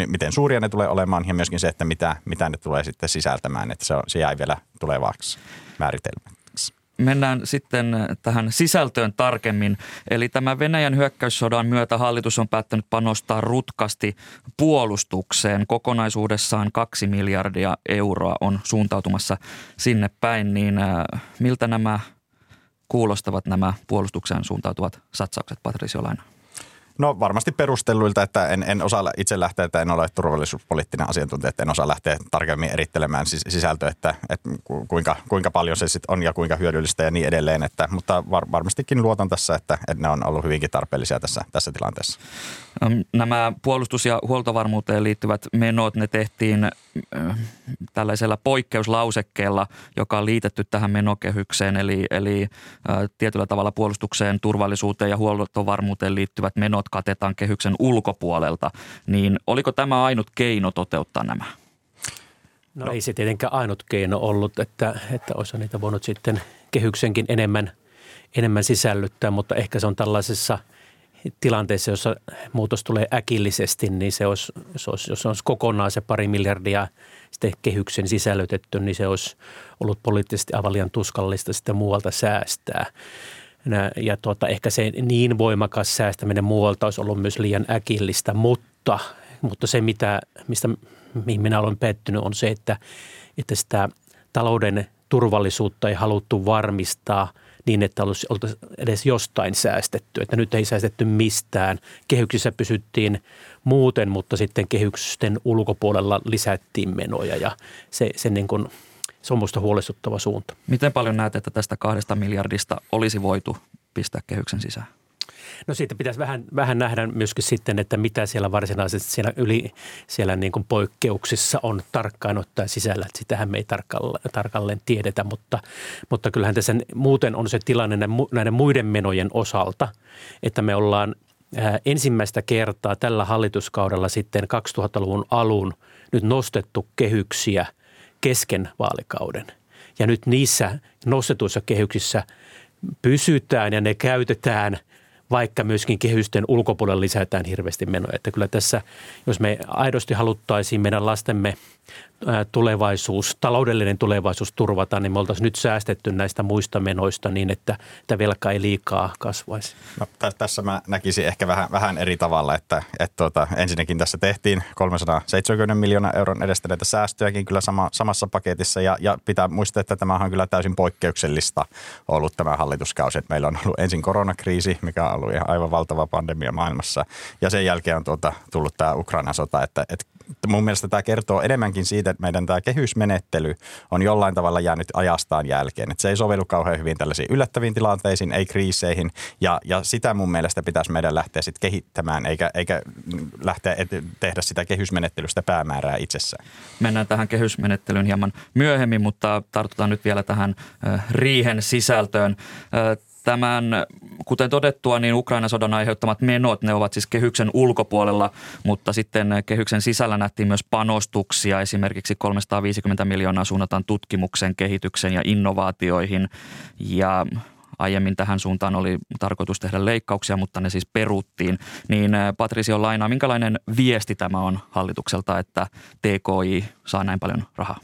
miten suuria ne tulee olemaan ja myöskin se, että mitä, mitä ne tulee sitten sisältämään, että se, on, se jäi vielä tulevaksi määritelmäksi.
mennään sitten tähän sisältöön tarkemmin. Eli tämä Venäjän hyökkäyssodan myötä hallitus on päättänyt panostaa rutkasti puolustukseen. Kokonaisuudessaan kaksi miljardia euroa on suuntautumassa sinne päin. Niin äh, miltä nämä kuulostavat nämä puolustukseen suuntautuvat satsaukset, Patricio Laina?
No varmasti perustelluilta, että en, en osaa itse lähteä, että en ole turvallisuuspoliittinen asiantuntija, että en osaa lähteä tarkemmin erittelemään sisältöä, että, että kuinka, kuinka paljon se sitten on ja kuinka hyödyllistä ja niin edelleen. Että, mutta var, varmastikin luotan tässä, että, että ne on ollut hyvinkin tarpeellisia tässä, tässä tilanteessa.
Nämä puolustus- ja huoltovarmuuteen liittyvät menot, ne tehtiin tällaisella poikkeuslausekkeella, joka on liitetty tähän menokehykseen, eli, eli tietyllä tavalla puolustukseen, turvallisuuteen ja huoltovarmuuteen liittyvät menot katetaan kehyksen ulkopuolelta, niin oliko tämä ainut keino toteuttaa nämä?
No, no ei se tietenkään ainut keino ollut, että, että olisi niitä voinut sitten kehyksenkin enemmän, enemmän sisällyttää, mutta ehkä se on tällaisessa – tilanteessa, jossa muutos tulee äkillisesti, niin se olisi, se olisi, jos olisi kokonaan se pari miljardia sitten kehyksen sisällytetty, niin se olisi ollut poliittisesti aivan liian tuskallista sitten muualta säästää. Ja tuota, ehkä se niin voimakas säästäminen muualta olisi ollut myös liian äkillistä, mutta, mutta se, mitä, mistä, mihin minä olen pettynyt, on se, että, että sitä talouden turvallisuutta ei haluttu varmistaa – niin, että olisi edes jostain säästetty. Että nyt ei säästetty mistään. Kehyksissä pysyttiin muuten, mutta sitten kehysten ulkopuolella lisättiin menoja ja se, se, niin kuin, se on minusta huolestuttava suunta.
Miten paljon näet, että tästä kahdesta miljardista olisi voitu pistää kehyksen sisään?
No siitä pitäisi vähän, vähän nähdä myöskin sitten, että mitä siellä varsinaisesti siellä yli siellä niin kuin poikkeuksissa on tarkkaan ottaen sisällä. Että sitähän me ei tarkalleen, tarkalleen tiedetä, mutta, mutta kyllähän tässä muuten on se tilanne näiden muiden menojen osalta, että me ollaan ensimmäistä kertaa tällä hallituskaudella sitten 2000-luvun alun nyt nostettu kehyksiä kesken vaalikauden. Ja nyt niissä nostetuissa kehyksissä pysytään ja ne käytetään – vaikka myöskin kehysten ulkopuolella lisätään hirveästi menoja. Että kyllä tässä, jos me aidosti haluttaisiin meidän lastemme tulevaisuus, taloudellinen tulevaisuus turvata, niin me oltaisiin nyt säästetty näistä muista menoista niin, että tämä velka ei liikaa kasvaisi.
No, tässä mä näkisin ehkä vähän, vähän eri tavalla, että, että tuota, ensinnäkin tässä tehtiin 370 miljoonaa euron edestä näitä säästöjäkin kyllä sama, samassa paketissa ja, ja pitää muistaa, että tämä on kyllä täysin poikkeuksellista ollut tämä hallituskausi. Että meillä on ollut ensin koronakriisi, mikä on ollut aivan valtava pandemia maailmassa ja sen jälkeen on tuota, tullut tämä Ukrainan sota, että, että mun mielestä tämä kertoo enemmänkin siitä, että meidän tämä kehysmenettely on jollain tavalla jäänyt ajastaan jälkeen. Että se ei sovellu kauhean hyvin tällaisiin yllättäviin tilanteisiin, ei kriiseihin ja, ja sitä mun mielestä pitäisi meidän lähteä sitten kehittämään eikä, eikä lähteä et, tehdä sitä kehysmenettelystä päämäärää itsessään.
Mennään tähän kehysmenettelyyn hieman myöhemmin, mutta tartutaan nyt vielä tähän riihen sisältöön. Tämän, kuten todettua, niin Ukrainan sodan aiheuttamat menot, ne ovat siis kehyksen ulkopuolella, mutta sitten kehyksen sisällä nähtiin myös panostuksia. Esimerkiksi 350 miljoonaa suunnataan tutkimuksen, kehityksen ja innovaatioihin. Ja aiemmin tähän suuntaan oli tarkoitus tehdä leikkauksia, mutta ne siis peruttiin. Niin Patricio Laina, minkälainen viesti tämä on hallitukselta, että TKI saa näin paljon rahaa?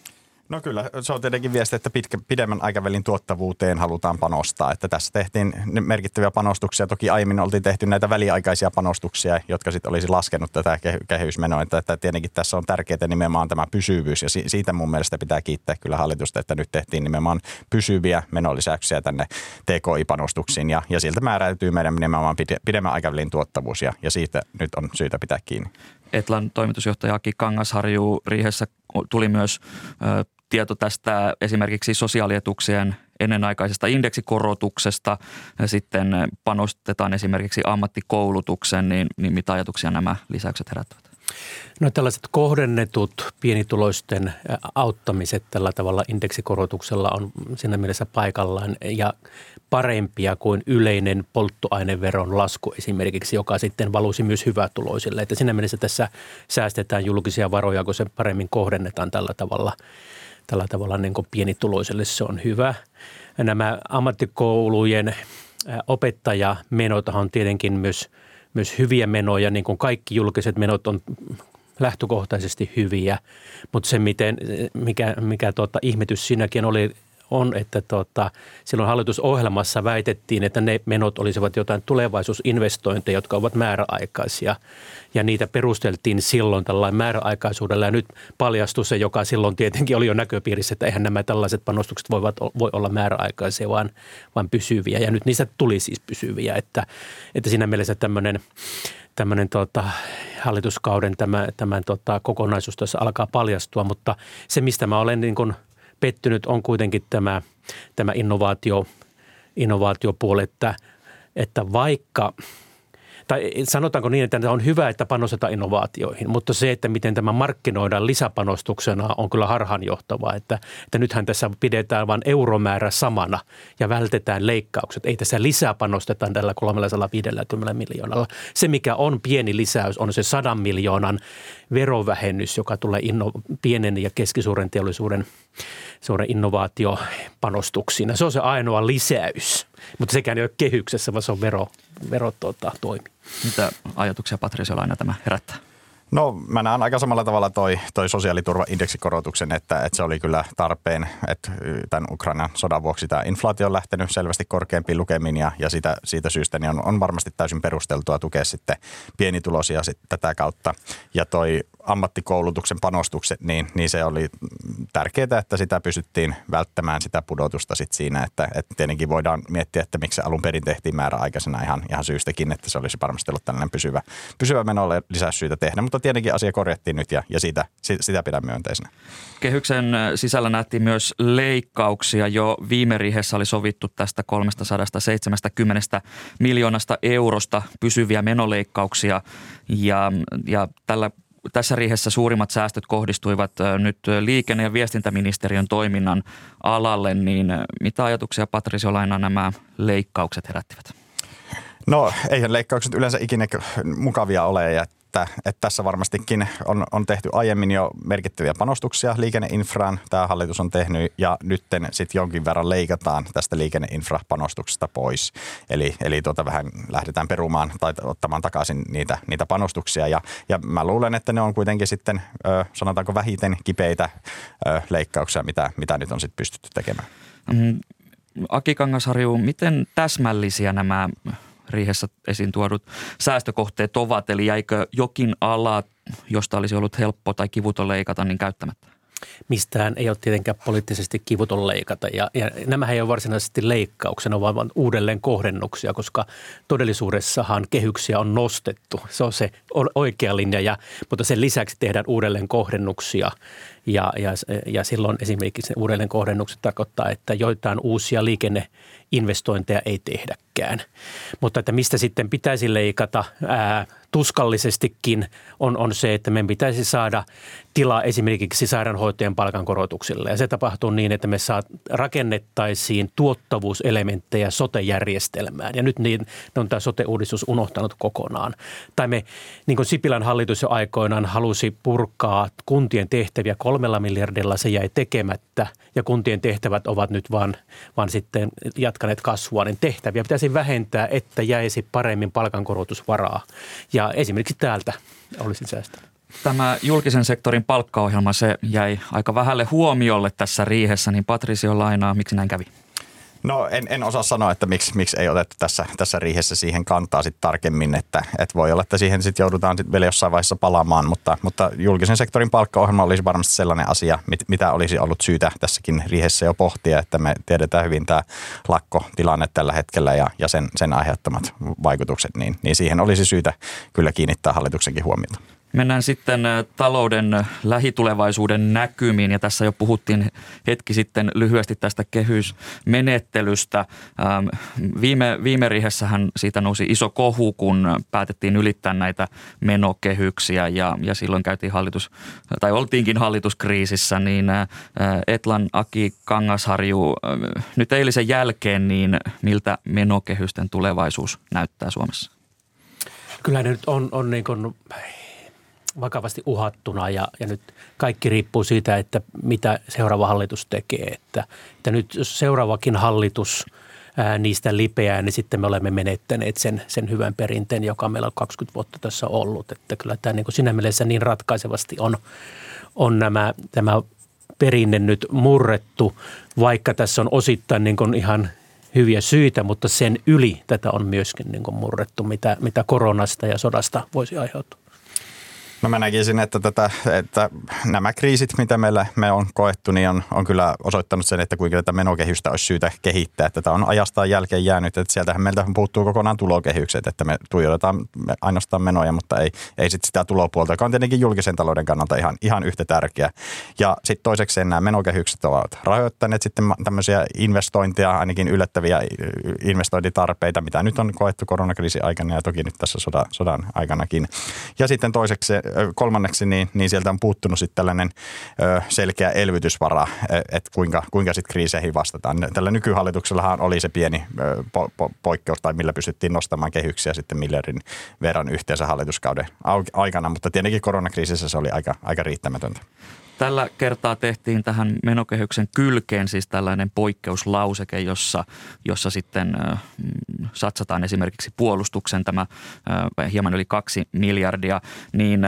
No kyllä, se on tietenkin viesti, että pitkä, pidemmän aikavälin tuottavuuteen halutaan panostaa. Että tässä tehtiin merkittäviä panostuksia. Toki aiemmin oltiin tehty näitä väliaikaisia panostuksia, jotka sitten olisi laskenut tätä kehysmenoa. Että, että tietenkin tässä on tärkeää nimenomaan tämä pysyvyys ja siitä mun mielestä pitää kiittää kyllä hallitusta, että nyt tehtiin nimenomaan pysyviä menolisäyksiä tänne TKI-panostuksiin ja, ja siltä määräytyy meidän nimenomaan pidemmän aikavälin tuottavuus ja, ja siitä nyt on syytä pitää kiinni.
Etlan toimitusjohtaja Aki Kangasharju Riihessä tuli myös tieto tästä esimerkiksi sosiaalietuuksien ennenaikaisesta indeksikorotuksesta. Ja sitten panostetaan esimerkiksi ammattikoulutuksen, niin, niin mitä ajatuksia nämä lisäykset herättävät?
No tällaiset kohdennetut pienituloisten auttamiset tällä tavalla indeksikorotuksella on siinä mielessä paikallaan ja parempia kuin yleinen polttoaineveron lasku esimerkiksi, joka sitten valuisi myös hyvätuloisille. Että siinä mielessä tässä säästetään julkisia varoja, kun se paremmin kohdennetaan tällä tavalla – tällä tavalla niin kuin pienituloiselle se on hyvä. Nämä ammattikoulujen opettajamenot on tietenkin myös, myös hyviä menoja, niin kuin kaikki julkiset menot on lähtökohtaisesti hyviä, mutta se miten, mikä, mikä tuota, ihmetys siinäkin oli, on, että tota, silloin hallitusohjelmassa väitettiin, että ne menot olisivat jotain tulevaisuusinvestointeja, jotka ovat määräaikaisia. Ja niitä perusteltiin silloin tällainen määräaikaisuudella. Ja nyt paljastui se, joka silloin tietenkin oli jo näköpiirissä, että eihän nämä tällaiset panostukset voivat, voi olla määräaikaisia, vaan, vaan pysyviä. Ja nyt niistä tuli siis pysyviä. Että, että siinä mielessä tämmöinen tämmöinen tota, hallituskauden tämä, tämän tota, kokonaisuus tässä alkaa paljastua, mutta se, mistä mä olen niin kuin pettynyt, on kuitenkin tämä, tämä innovaatio, innovaatiopuoli, että, että vaikka – tai sanotaanko niin, että on hyvä, että panostetaan innovaatioihin, mutta se, että miten tämä markkinoidaan lisäpanostuksena on kyllä harhaanjohtavaa, että, että nythän tässä pidetään vain euromäärä samana ja vältetään leikkaukset. Ei tässä lisää panostetaan tällä 350 miljoonalla. Se, mikä on pieni lisäys, on se 100 miljoonan verovähennys, joka tulee inno, pienen ja keskisuuren teollisuuden suuren innovaatiopanostuksiin. Se on se ainoa lisäys, mutta sekään ei ole kehyksessä, vaan se on vero, vero tuota, toimi.
Mitä ajatuksia Patrisiolla aina tämä herättää?
No mä näen aika samalla tavalla toi, toi sosiaaliturvaindeksikorotuksen, että, että se oli kyllä tarpeen, että tämän Ukrainan sodan vuoksi tämä inflaatio on lähtenyt selvästi korkeampiin lukemiin ja, ja sitä, siitä syystä niin on, on varmasti täysin perusteltua tukea sitten pienituloisia sit tätä kautta. Ja toi ammattikoulutuksen panostukset, niin, niin se oli tärkeää, että sitä pystyttiin välttämään sitä pudotusta sit siinä, että, että tietenkin voidaan miettiä, että miksi alun perin tehtiin määräaikaisena ihan, ihan syystäkin, että se olisi varmasti ollut tällainen pysyvä, pysyvä menolle lisäsyytä tehdä, mutta tietenkin asia korjattiin nyt ja, ja siitä, sitä pidän myönteisenä.
Kehyksen sisällä nähtiin myös leikkauksia. Jo viime riihessä oli sovittu tästä 370 miljoonasta eurosta pysyviä menoleikkauksia ja, ja tällä tässä riihessä suurimmat säästöt kohdistuivat nyt liikenne- ja viestintäministeriön toiminnan alalle, niin mitä ajatuksia Patrisiolaina nämä leikkaukset herättivät?
No eihän leikkaukset yleensä ikinä mukavia ole ja että, että tässä varmastikin on, on tehty aiemmin jo merkittäviä panostuksia liikenneinfraan. Tämä hallitus on tehnyt ja nyt sitten jonkin verran leikataan tästä liikenneinfrapanostuksesta pois. Eli, eli tuota vähän lähdetään perumaan tai ottamaan takaisin niitä, niitä panostuksia. Ja, ja mä luulen, että ne on kuitenkin sitten sanotaanko vähiten kipeitä leikkauksia, mitä, mitä nyt on sitten pystytty tekemään. Mm,
Aki Kangasharju, miten täsmällisiä nämä riihessä esiin tuodut säästökohteet ovat, eli jäikö jokin ala, josta olisi ollut helppo tai kivuton leikata, niin käyttämättä?
Mistään ei ole tietenkään poliittisesti kivuton leikata ja, ja nämä ei ole varsinaisesti leikkauksena, vaan uudelleen kohdennuksia, koska todellisuudessahan kehyksiä on nostettu. Se on se oikea linja, ja, mutta sen lisäksi tehdään uudelleen kohdennuksia ja, ja, ja silloin esimerkiksi uudelleen kohdennukset tarkoittaa, että joitain uusia liikenneinvestointeja ei tehdäkään. Mutta että mistä sitten pitäisi leikata ää, tuskallisestikin on, on se, että meidän pitäisi saada tilaa esimerkiksi sairaanhoitajien palkankorotuksille. Ja se tapahtuu niin, että me saa, rakennettaisiin tuottavuuselementtejä sote-järjestelmään. Ja nyt niin, ne on tämä sote-uudistus unohtanut kokonaan. Tai me, niin kuin Sipilän hallitus jo aikoinaan halusi purkaa kuntien tehtäviä kolmella miljardilla, se jäi tekemättä. Ja kuntien tehtävät ovat nyt vaan, vaan sitten jatkaneet kasvua. Niin tehtäviä pitäisi vähentää, että jäisi paremmin palkankorotusvaraa. Ja esimerkiksi täältä olisi säästänyt.
Tämä julkisen sektorin palkkaohjelma, se jäi aika vähälle huomiolle tässä riihessä, niin Patrisio lainaa, miksi näin kävi?
No en, en osaa sanoa, että miksi, miksi ei otettu tässä, tässä riihessä siihen kantaa sit tarkemmin, että, että voi olla, että siihen sit joudutaan sit vielä jossain vaiheessa palaamaan, mutta, mutta julkisen sektorin palkkaohjelma olisi varmasti sellainen asia, mit, mitä olisi ollut syytä tässäkin riihessä jo pohtia, että me tiedetään hyvin tämä lakkotilanne tällä hetkellä ja, ja sen, sen aiheuttamat vaikutukset, niin, niin siihen olisi syytä kyllä kiinnittää hallituksenkin huomiota.
Mennään sitten talouden lähitulevaisuuden näkymiin ja tässä jo puhuttiin hetki sitten lyhyesti tästä kehysmenettelystä. Viime, viime rihessähän siitä nousi iso kohu, kun päätettiin ylittää näitä menokehyksiä ja, ja silloin käytiin hallitus, tai oltiinkin hallituskriisissä, niin Etlan Aki Kangasharju, nyt eilisen jälkeen, niin miltä menokehysten tulevaisuus näyttää Suomessa?
Kyllä ne nyt on, on niin kuin vakavasti uhattuna ja, ja nyt kaikki riippuu siitä, että mitä seuraava hallitus tekee. Että, että nyt jos seuraavakin hallitus ää, niistä lipeää, niin sitten me olemme menettäneet sen, sen hyvän perinteen, joka meillä on 20 vuotta tässä ollut. Että kyllä tämä niin kuin siinä mielessä niin ratkaisevasti on, on nämä, tämä perinne nyt murrettu, vaikka tässä on osittain niin kuin ihan hyviä syitä, mutta sen yli tätä on myöskin niin kuin murrettu, mitä, mitä koronasta ja sodasta voisi aiheutua.
No mä näkisin, että, tätä, että nämä kriisit, mitä meillä me on koettu, niin on, on kyllä osoittanut sen, että kuinka tätä menokehystä olisi syytä kehittää. Tätä on ajastaan jälkeen jäänyt, että sieltähän meiltä puuttuu kokonaan tulokehykset, että me tuijotetaan ainoastaan menoja, mutta ei, ei sit sitä tulopuolta, joka on tietenkin julkisen talouden kannalta ihan, ihan yhtä tärkeä. Ja sitten toiseksi nämä menokehykset ovat rahoittaneet sitten tämmöisiä investointeja, ainakin yllättäviä investointitarpeita, mitä nyt on koettu koronakriisin aikana ja toki nyt tässä sodan, sodan aikanakin. Ja sitten toiseksi kolmanneksi, niin, niin sieltä on puuttunut sitten tällainen ö, selkeä elvytysvara, että kuinka, kuinka sitten kriiseihin vastataan. Tällä nykyhallituksellahan oli se pieni ö, po, po, poikkeus, tai millä pystyttiin nostamaan kehyksiä sitten miljardin verran yhteensä hallituskauden aikana, mutta tietenkin koronakriisissä se oli aika, aika riittämätöntä.
Tällä kertaa tehtiin tähän menokehyksen kylkeen siis tällainen poikkeuslauseke, jossa, jossa sitten mm, satsataan esimerkiksi puolustuksen tämä hieman yli kaksi miljardia. Niin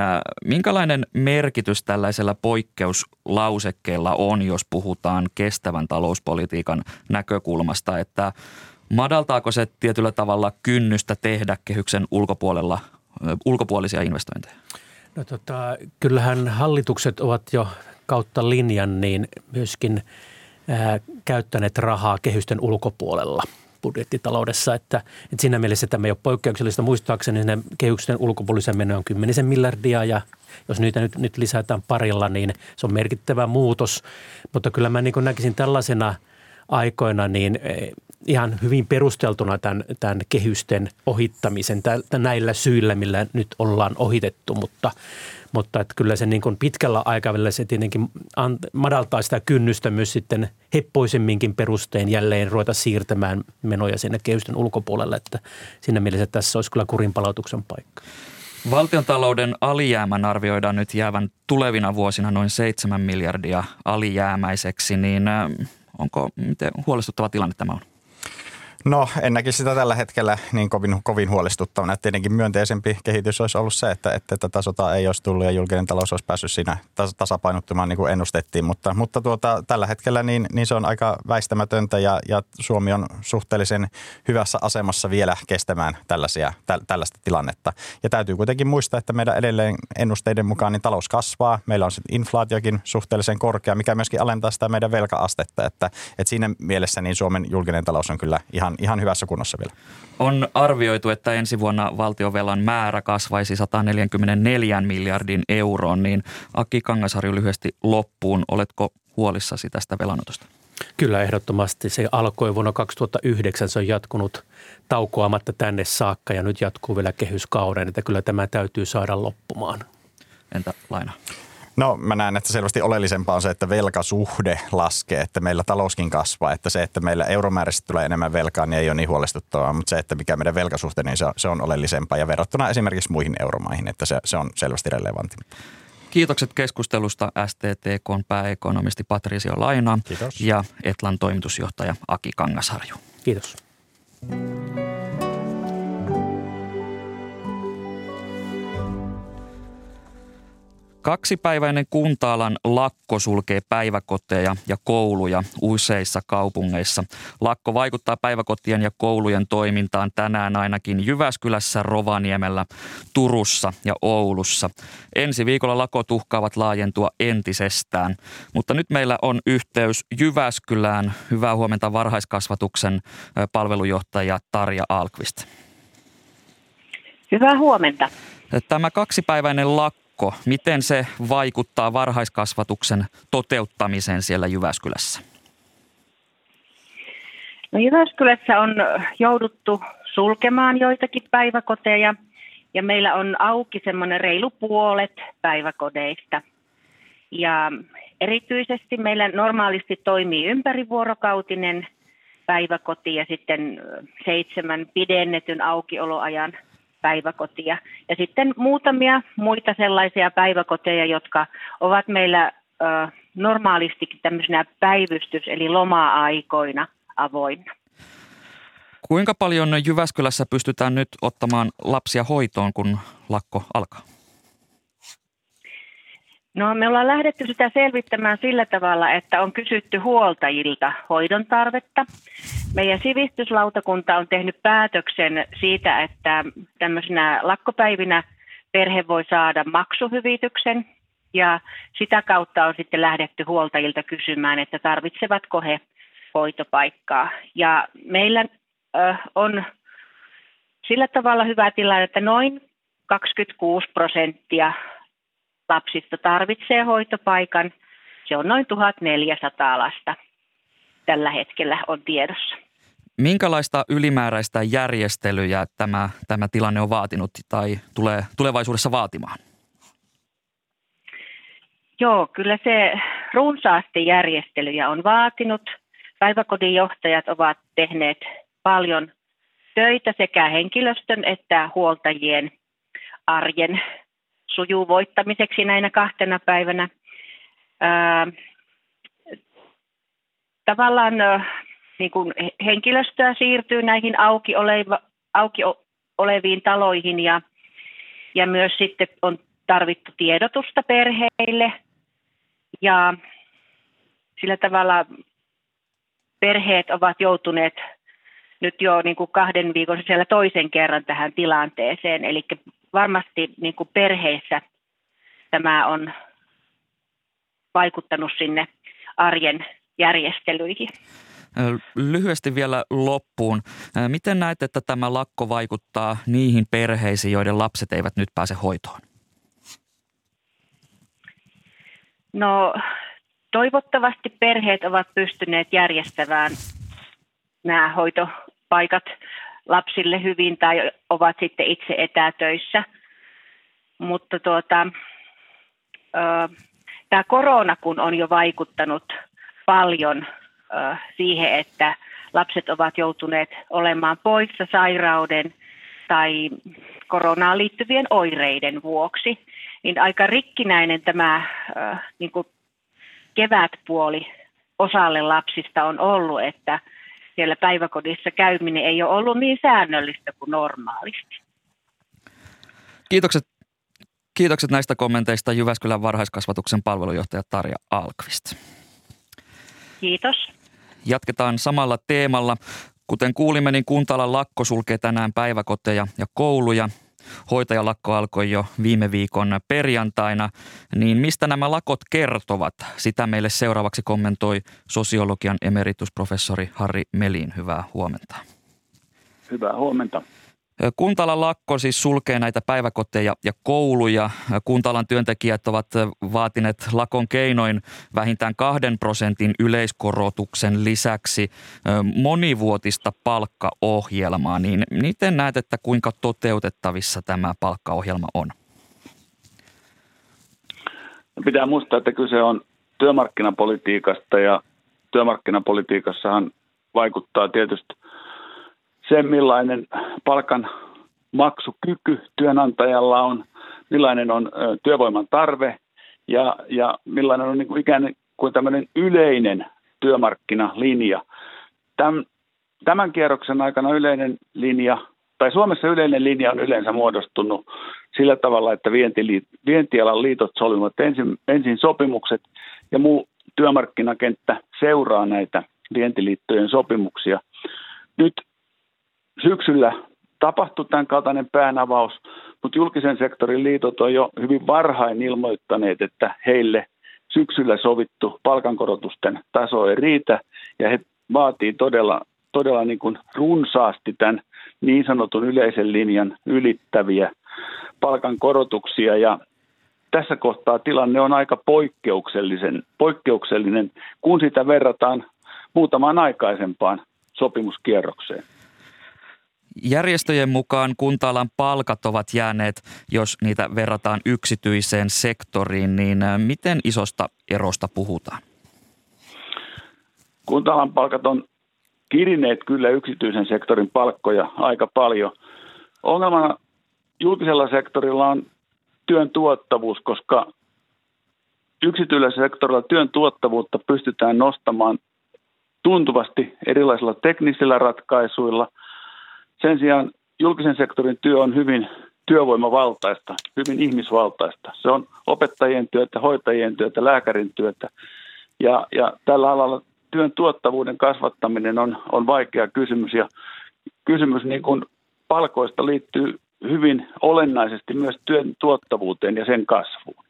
minkälainen merkitys tällaisella poikkeuslausekkeella on, jos puhutaan kestävän talouspolitiikan näkökulmasta, että madaltaako se tietyllä tavalla kynnystä tehdä kehyksen ulkopuolella ulkopuolisia investointeja?
No tota, kyllähän hallitukset ovat jo kautta linjan niin myöskin ää, käyttäneet rahaa kehysten ulkopuolella budjettitaloudessa, että, että siinä mielessä tämä ei ole poikkeuksellista. Muistaakseni ne kehysten ulkopuolisen meno on kymmenisen miljardia ja jos niitä nyt, nyt lisätään parilla, niin se on merkittävä muutos. Mutta kyllä mä niin näkisin tällaisena aikoina niin ihan hyvin perusteltuna tämän, tämän kehysten ohittamisen tämän, näillä syillä, millä nyt ollaan ohitettu, mutta, mutta että kyllä se niin kuin pitkällä aikavälillä se tietenkin madaltaa sitä kynnystä myös sitten heppoisemminkin perustein jälleen ruveta siirtämään menoja sinne kehysten ulkopuolelle, että siinä mielessä tässä olisi kyllä kurinpalautuksen paikka.
Valtiontalouden alijäämän arvioidaan nyt jäävän tulevina vuosina noin 7 miljardia alijäämäiseksi, niin onko miten huolestuttava tilanne tämä on?
No en näkisi sitä tällä hetkellä niin kovin, kovin huolestuttavana. Tietenkin myönteisempi kehitys olisi ollut se, että, että tätä sotaa ei olisi tullut ja julkinen talous olisi päässyt siinä tasapainottumaan niin kuin ennustettiin. Mutta, mutta tuota, tällä hetkellä niin, niin se on aika väistämätöntä ja, ja Suomi on suhteellisen hyvässä asemassa vielä kestämään tällaisia, tä, tällaista tilannetta. Ja täytyy kuitenkin muistaa, että meidän edelleen ennusteiden mukaan niin talous kasvaa. Meillä on sitten inflaatiokin suhteellisen korkea, mikä myöskin alentaa sitä meidän velkaastetta. Että, että siinä mielessä niin Suomen julkinen talous on kyllä ihan ihan hyvässä kunnossa vielä.
On arvioitu, että ensi vuonna valtiovelan määrä kasvaisi 144 miljardin euroon, niin Aki Kangasharju lyhyesti loppuun. Oletko huolissasi tästä velanotosta?
Kyllä ehdottomasti. Se alkoi vuonna 2009, se on jatkunut taukoamatta tänne saakka ja nyt jatkuu vielä kehyskauden, että kyllä tämä täytyy saada loppumaan.
Entä laina?
No mä näen, että selvästi oleellisempaa on se, että velkasuhde laskee, että meillä talouskin kasvaa, että se, että meillä euromääräisesti tulee enemmän velkaa, niin ei ole niin huolestuttavaa, mutta se, että mikä meidän velkasuhde, niin se on, se on oleellisempaa ja verrattuna esimerkiksi muihin euromaihin, että se, se on selvästi relevantti.
Kiitokset keskustelusta STTK pääekonomisti Patricio Laina Kiitos. ja Etlan toimitusjohtaja Aki Kangasharju.
Kiitos.
Kaksipäiväinen kuntaalan lakko sulkee päiväkoteja ja kouluja useissa kaupungeissa. Lakko vaikuttaa päiväkotien ja koulujen toimintaan tänään ainakin Jyväskylässä, Rovaniemellä, Turussa ja Oulussa. Ensi viikolla lakot uhkaavat laajentua entisestään, mutta nyt meillä on yhteys Jyväskylään. Hyvää huomenta varhaiskasvatuksen palvelujohtaja Tarja Alkvist.
Hyvää huomenta.
Tämä kaksipäiväinen lakko lakko, miten se vaikuttaa varhaiskasvatuksen toteuttamiseen siellä Jyväskylässä?
No Jyväskylässä on jouduttu sulkemaan joitakin päiväkoteja ja meillä on auki semmoinen reilu puolet päiväkodeista. Ja erityisesti meillä normaalisti toimii ympärivuorokautinen päiväkoti ja sitten seitsemän pidennetyn aukioloajan päiväkotia. Ja sitten muutamia muita sellaisia päiväkoteja, jotka ovat meillä normaalistikin tämmöisenä päivystys- eli loma-aikoina avoinna.
Kuinka paljon Jyväskylässä pystytään nyt ottamaan lapsia hoitoon, kun lakko alkaa?
No me ollaan lähdetty sitä selvittämään sillä tavalla, että on kysytty huoltajilta hoidon tarvetta. Meidän sivistyslautakunta on tehnyt päätöksen siitä, että tämmöisenä lakkopäivinä perhe voi saada maksuhyvityksen ja sitä kautta on sitten lähdetty huoltajilta kysymään, että tarvitsevatko he hoitopaikkaa. Ja meillä on sillä tavalla hyvä tilanne, että noin 26 prosenttia lapsista tarvitsee hoitopaikan. Se on noin 1400 lasta tällä hetkellä on tiedossa.
Minkälaista ylimääräistä järjestelyjä tämä, tämä tilanne on vaatinut tai tulee tulevaisuudessa vaatimaan?
Joo, kyllä se runsaasti järjestelyjä on vaatinut. Päiväkodin johtajat ovat tehneet paljon töitä sekä henkilöstön että huoltajien arjen sujuvoittamiseksi näinä kahtena päivänä. Ää, tavallaan niin kuin henkilöstöä siirtyy näihin auki, oleva, auki oleviin taloihin ja, ja myös sitten on tarvittu tiedotusta perheille ja sillä tavalla perheet ovat joutuneet nyt jo niin kuin kahden viikon sisällä toisen kerran tähän tilanteeseen. Eli varmasti niin kuin perheissä tämä on vaikuttanut sinne arjen järjestelyihin.
Lyhyesti vielä loppuun. Miten näet, että tämä lakko vaikuttaa niihin perheisiin, joiden lapset eivät nyt pääse hoitoon?
No toivottavasti perheet ovat pystyneet järjestämään nämä hoitopaikat lapsille hyvin tai ovat sitten itse etätöissä. Mutta tuota, tämä korona kun on jo vaikuttanut paljon siihen, että lapset ovat joutuneet olemaan poissa sairauden tai koronaan liittyvien oireiden vuoksi, niin aika rikkinäinen tämä niin kuin kevätpuoli osalle lapsista on ollut, että siellä päiväkodissa käyminen ei ole ollut niin säännöllistä kuin normaalisti.
Kiitokset, kiitokset näistä kommenteista Jyväskylän varhaiskasvatuksen palvelujohtaja Tarja Alkvist.
Kiitos.
Jatketaan samalla teemalla. Kuten kuulimme, niin kuntalan lakko sulkee tänään päiväkoteja ja kouluja. Hoitajalakko alkoi jo viime viikon perjantaina. Niin mistä nämä lakot kertovat? Sitä meille seuraavaksi kommentoi sosiologian emeritusprofessori Harri Melin. Hyvää huomenta.
Hyvää huomenta.
Kuntalan lakko siis sulkee näitä päiväkoteja ja kouluja. Kuntalan työntekijät ovat vaatineet lakon keinoin vähintään kahden prosentin yleiskorotuksen lisäksi monivuotista palkkaohjelmaa. Niin miten näet, että kuinka toteutettavissa tämä palkkaohjelma on?
Pitää muistaa, että kyse on työmarkkinapolitiikasta ja työmarkkinapolitiikassahan vaikuttaa tietysti – se, millainen palkan maksukyky työnantajalla on, millainen on työvoiman tarve ja, ja millainen on niin kuin ikään kuin tämmöinen yleinen työmarkkinalinja. Tämän, tämän kierroksen aikana yleinen linja, tai Suomessa yleinen linja on yleensä muodostunut sillä tavalla, että vientiliit, vientialan liitot solmivat ensin, ensin sopimukset ja muu työmarkkinakenttä seuraa näitä vientiliittojen sopimuksia. Nyt syksyllä tapahtui tämän kaltainen päänavaus, mutta julkisen sektorin liitot on jo hyvin varhain ilmoittaneet, että heille syksyllä sovittu palkankorotusten taso ei riitä ja he vaatii todella, todella niin kuin runsaasti tämän niin sanotun yleisen linjan ylittäviä palkankorotuksia ja tässä kohtaa tilanne on aika poikkeuksellisen, poikkeuksellinen, kun sitä verrataan muutamaan aikaisempaan sopimuskierrokseen.
Järjestöjen mukaan kunta-alan palkat ovat jääneet, jos niitä verrataan yksityiseen sektoriin, niin äh, miten isosta erosta puhutaan?
Kunta-alan palkat on kirineet kyllä yksityisen sektorin palkkoja aika paljon. Ongelmana julkisella sektorilla on työn tuottavuus, koska yksityisellä sektorilla työn tuottavuutta pystytään nostamaan tuntuvasti erilaisilla teknisillä ratkaisuilla – sen sijaan julkisen sektorin työ on hyvin työvoimavaltaista, hyvin ihmisvaltaista. Se on opettajien työtä, hoitajien työtä, lääkärin työtä. Ja, ja tällä alalla työn tuottavuuden kasvattaminen on, on vaikea kysymys ja kysymys niin kuin palkoista liittyy hyvin olennaisesti myös työn tuottavuuteen ja sen kasvuun.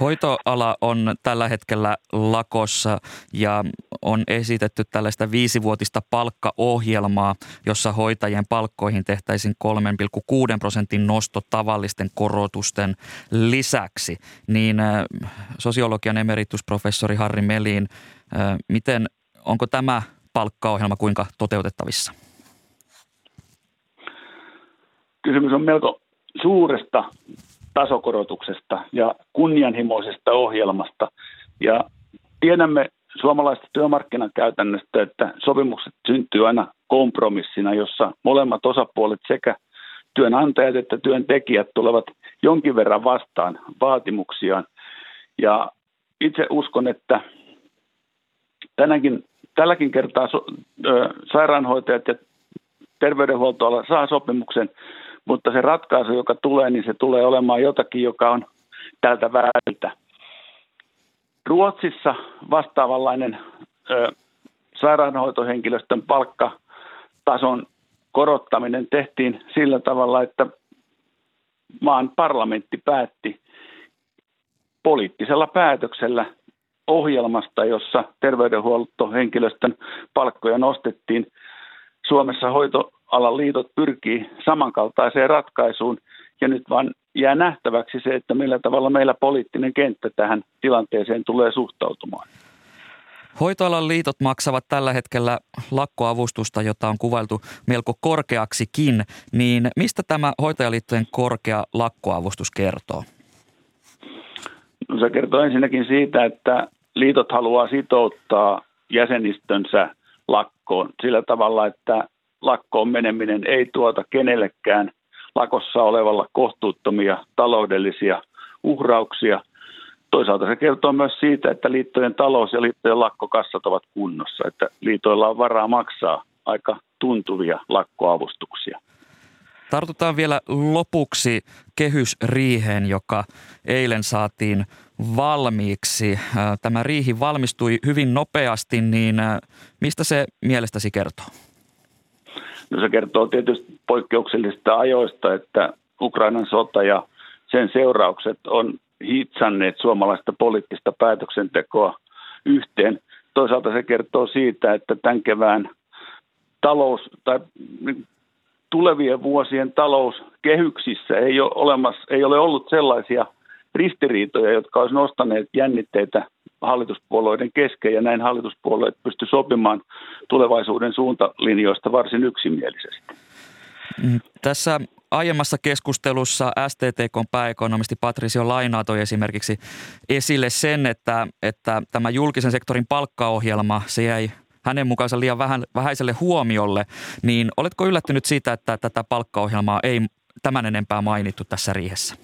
Hoitoala on tällä hetkellä lakossa ja on esitetty tällaista viisivuotista palkkaohjelmaa, jossa hoitajien palkkoihin tehtäisiin 3,6 prosentin nosto tavallisten korotusten lisäksi. Niin äh, sosiologian emeritusprofessori Harri Melin, äh, miten, onko tämä palkkaohjelma kuinka toteutettavissa?
Kysymys on melko suuresta tasokorotuksesta ja kunnianhimoisesta ohjelmasta. Ja tiedämme suomalaista työmarkkinakäytännöstä, että sopimukset syntyy aina kompromissina, jossa molemmat osapuolet sekä työnantajat että työntekijät tulevat jonkin verran vastaan vaatimuksiaan. Ja itse uskon, että tänäkin, tälläkin kertaa so, ö, sairaanhoitajat ja terveydenhuoltoala saa sopimuksen mutta se ratkaisu, joka tulee, niin se tulee olemaan jotakin, joka on tältä väliltä. Ruotsissa vastaavanlainen ö, sairaanhoitohenkilöstön palkkatason korottaminen tehtiin sillä tavalla, että maan parlamentti päätti poliittisella päätöksellä ohjelmasta, jossa terveydenhuoltohenkilöstön palkkoja nostettiin. Suomessa hoito, alan liitot pyrkii samankaltaiseen ratkaisuun ja nyt vaan jää nähtäväksi se, että millä tavalla meillä poliittinen kenttä tähän tilanteeseen tulee suhtautumaan.
Hoitoalan liitot maksavat tällä hetkellä lakkoavustusta, jota on kuvailtu melko korkeaksikin. Niin mistä tämä hoitajaliittojen korkea lakkoavustus kertoo?
No se kertoo ensinnäkin siitä, että liitot haluaa sitouttaa jäsenistönsä lakkoon sillä tavalla, että lakkoon meneminen ei tuota kenellekään lakossa olevalla kohtuuttomia taloudellisia uhrauksia. Toisaalta se kertoo myös siitä, että liittojen talous ja liittojen lakkokassat ovat kunnossa, että liitoilla on varaa maksaa aika tuntuvia lakkoavustuksia.
Tartutaan vielä lopuksi kehysriiheen, joka eilen saatiin valmiiksi. Tämä riihi valmistui hyvin nopeasti, niin mistä se mielestäsi kertoo?
No se kertoo tietysti poikkeuksellisista ajoista, että Ukrainan sota ja sen seuraukset on hitsanneet suomalaista poliittista päätöksentekoa yhteen. Toisaalta se kertoo siitä, että tämän kevään talous tai tulevien vuosien talouskehyksissä ei ole, olemassa, ei ole ollut sellaisia ristiriitoja, jotka olisivat nostaneet jännitteitä hallituspuolueiden kesken ja näin hallituspuolueet pysty sopimaan tulevaisuuden suuntalinjoista varsin yksimielisesti.
Mm, tässä aiemmassa keskustelussa STTK pääekonomisti Patricio Lainaa toi esimerkiksi esille sen, että, että tämä julkisen sektorin palkkaohjelma, se jäi hänen mukaansa liian vähän, vähäiselle huomiolle, niin oletko yllättynyt siitä, että tätä palkkaohjelmaa ei tämän enempää mainittu tässä riihessä?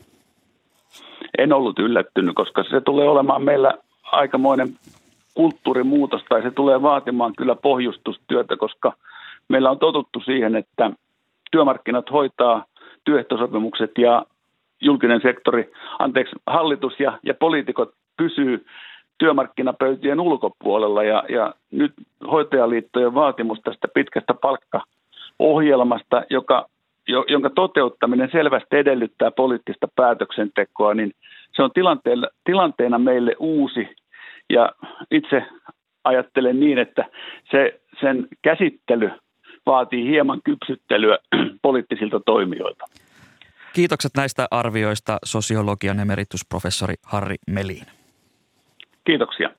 En ollut yllättynyt, koska se tulee olemaan meillä aikamoinen kulttuurimuutos tai se tulee vaatimaan kyllä pohjustustyötä, koska meillä on totuttu siihen, että työmarkkinat hoitaa työehtosopimukset ja julkinen sektori, anteeksi, hallitus ja, ja poliitikot pysyy työmarkkinapöytien ulkopuolella. Ja, ja nyt hoitajaliittojen vaatimus tästä pitkästä palkkaohjelmasta, joka, jo, jonka toteuttaminen selvästi edellyttää poliittista päätöksentekoa, niin se on tilanteena meille uusi ja itse ajattelen niin, että se, sen käsittely vaatii hieman kypsyttelyä poliittisilta toimijoilta.
Kiitokset näistä arvioista sosiologian emeritusprofessori Harri Melin.
Kiitoksia.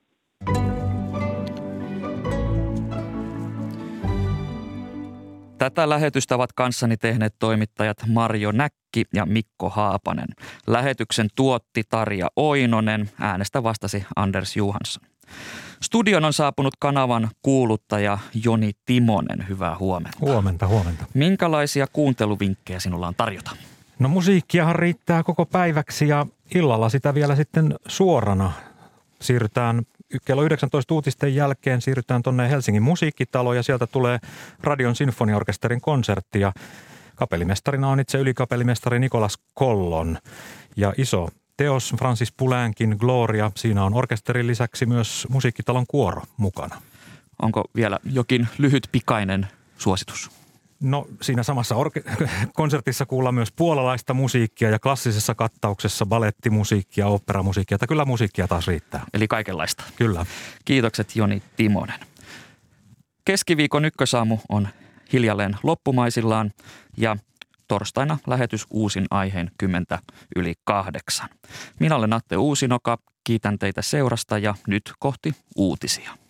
Tätä lähetystä ovat kanssani tehneet toimittajat Marjo Näkki ja Mikko Haapanen. Lähetyksen tuotti Tarja Oinonen, äänestä vastasi Anders Johansson. Studion on saapunut kanavan kuuluttaja Joni Timonen. Hyvää huomenta.
Huomenta, huomenta.
Minkälaisia kuunteluvinkkejä sinulla on tarjota?
No musiikkiahan riittää koko päiväksi ja illalla sitä vielä sitten suorana. Siirrytään kello 19 uutisten jälkeen siirrytään tuonne Helsingin musiikkitaloon ja sieltä tulee Radion sinfoniaorkesterin konsertti ja Kapellimestarina on itse ylikapellimestari Nikolas Kollon ja iso teos Francis Puläänkin Gloria. Siinä on orkesterin lisäksi myös musiikkitalon kuoro mukana.
Onko vielä jokin lyhyt pikainen suositus?
No siinä samassa orke- konsertissa kuullaan myös puolalaista musiikkia ja klassisessa kattauksessa balettimusiikkia, operamusiikkia, että kyllä musiikkia taas riittää.
Eli kaikenlaista.
Kyllä.
Kiitokset Joni Timonen. Keskiviikon ykkösaamu on hiljalleen loppumaisillaan ja torstaina lähetys uusin aiheen 10 yli kahdeksan. Minä olen Atte Uusinoka, kiitän teitä seurasta ja nyt kohti uutisia.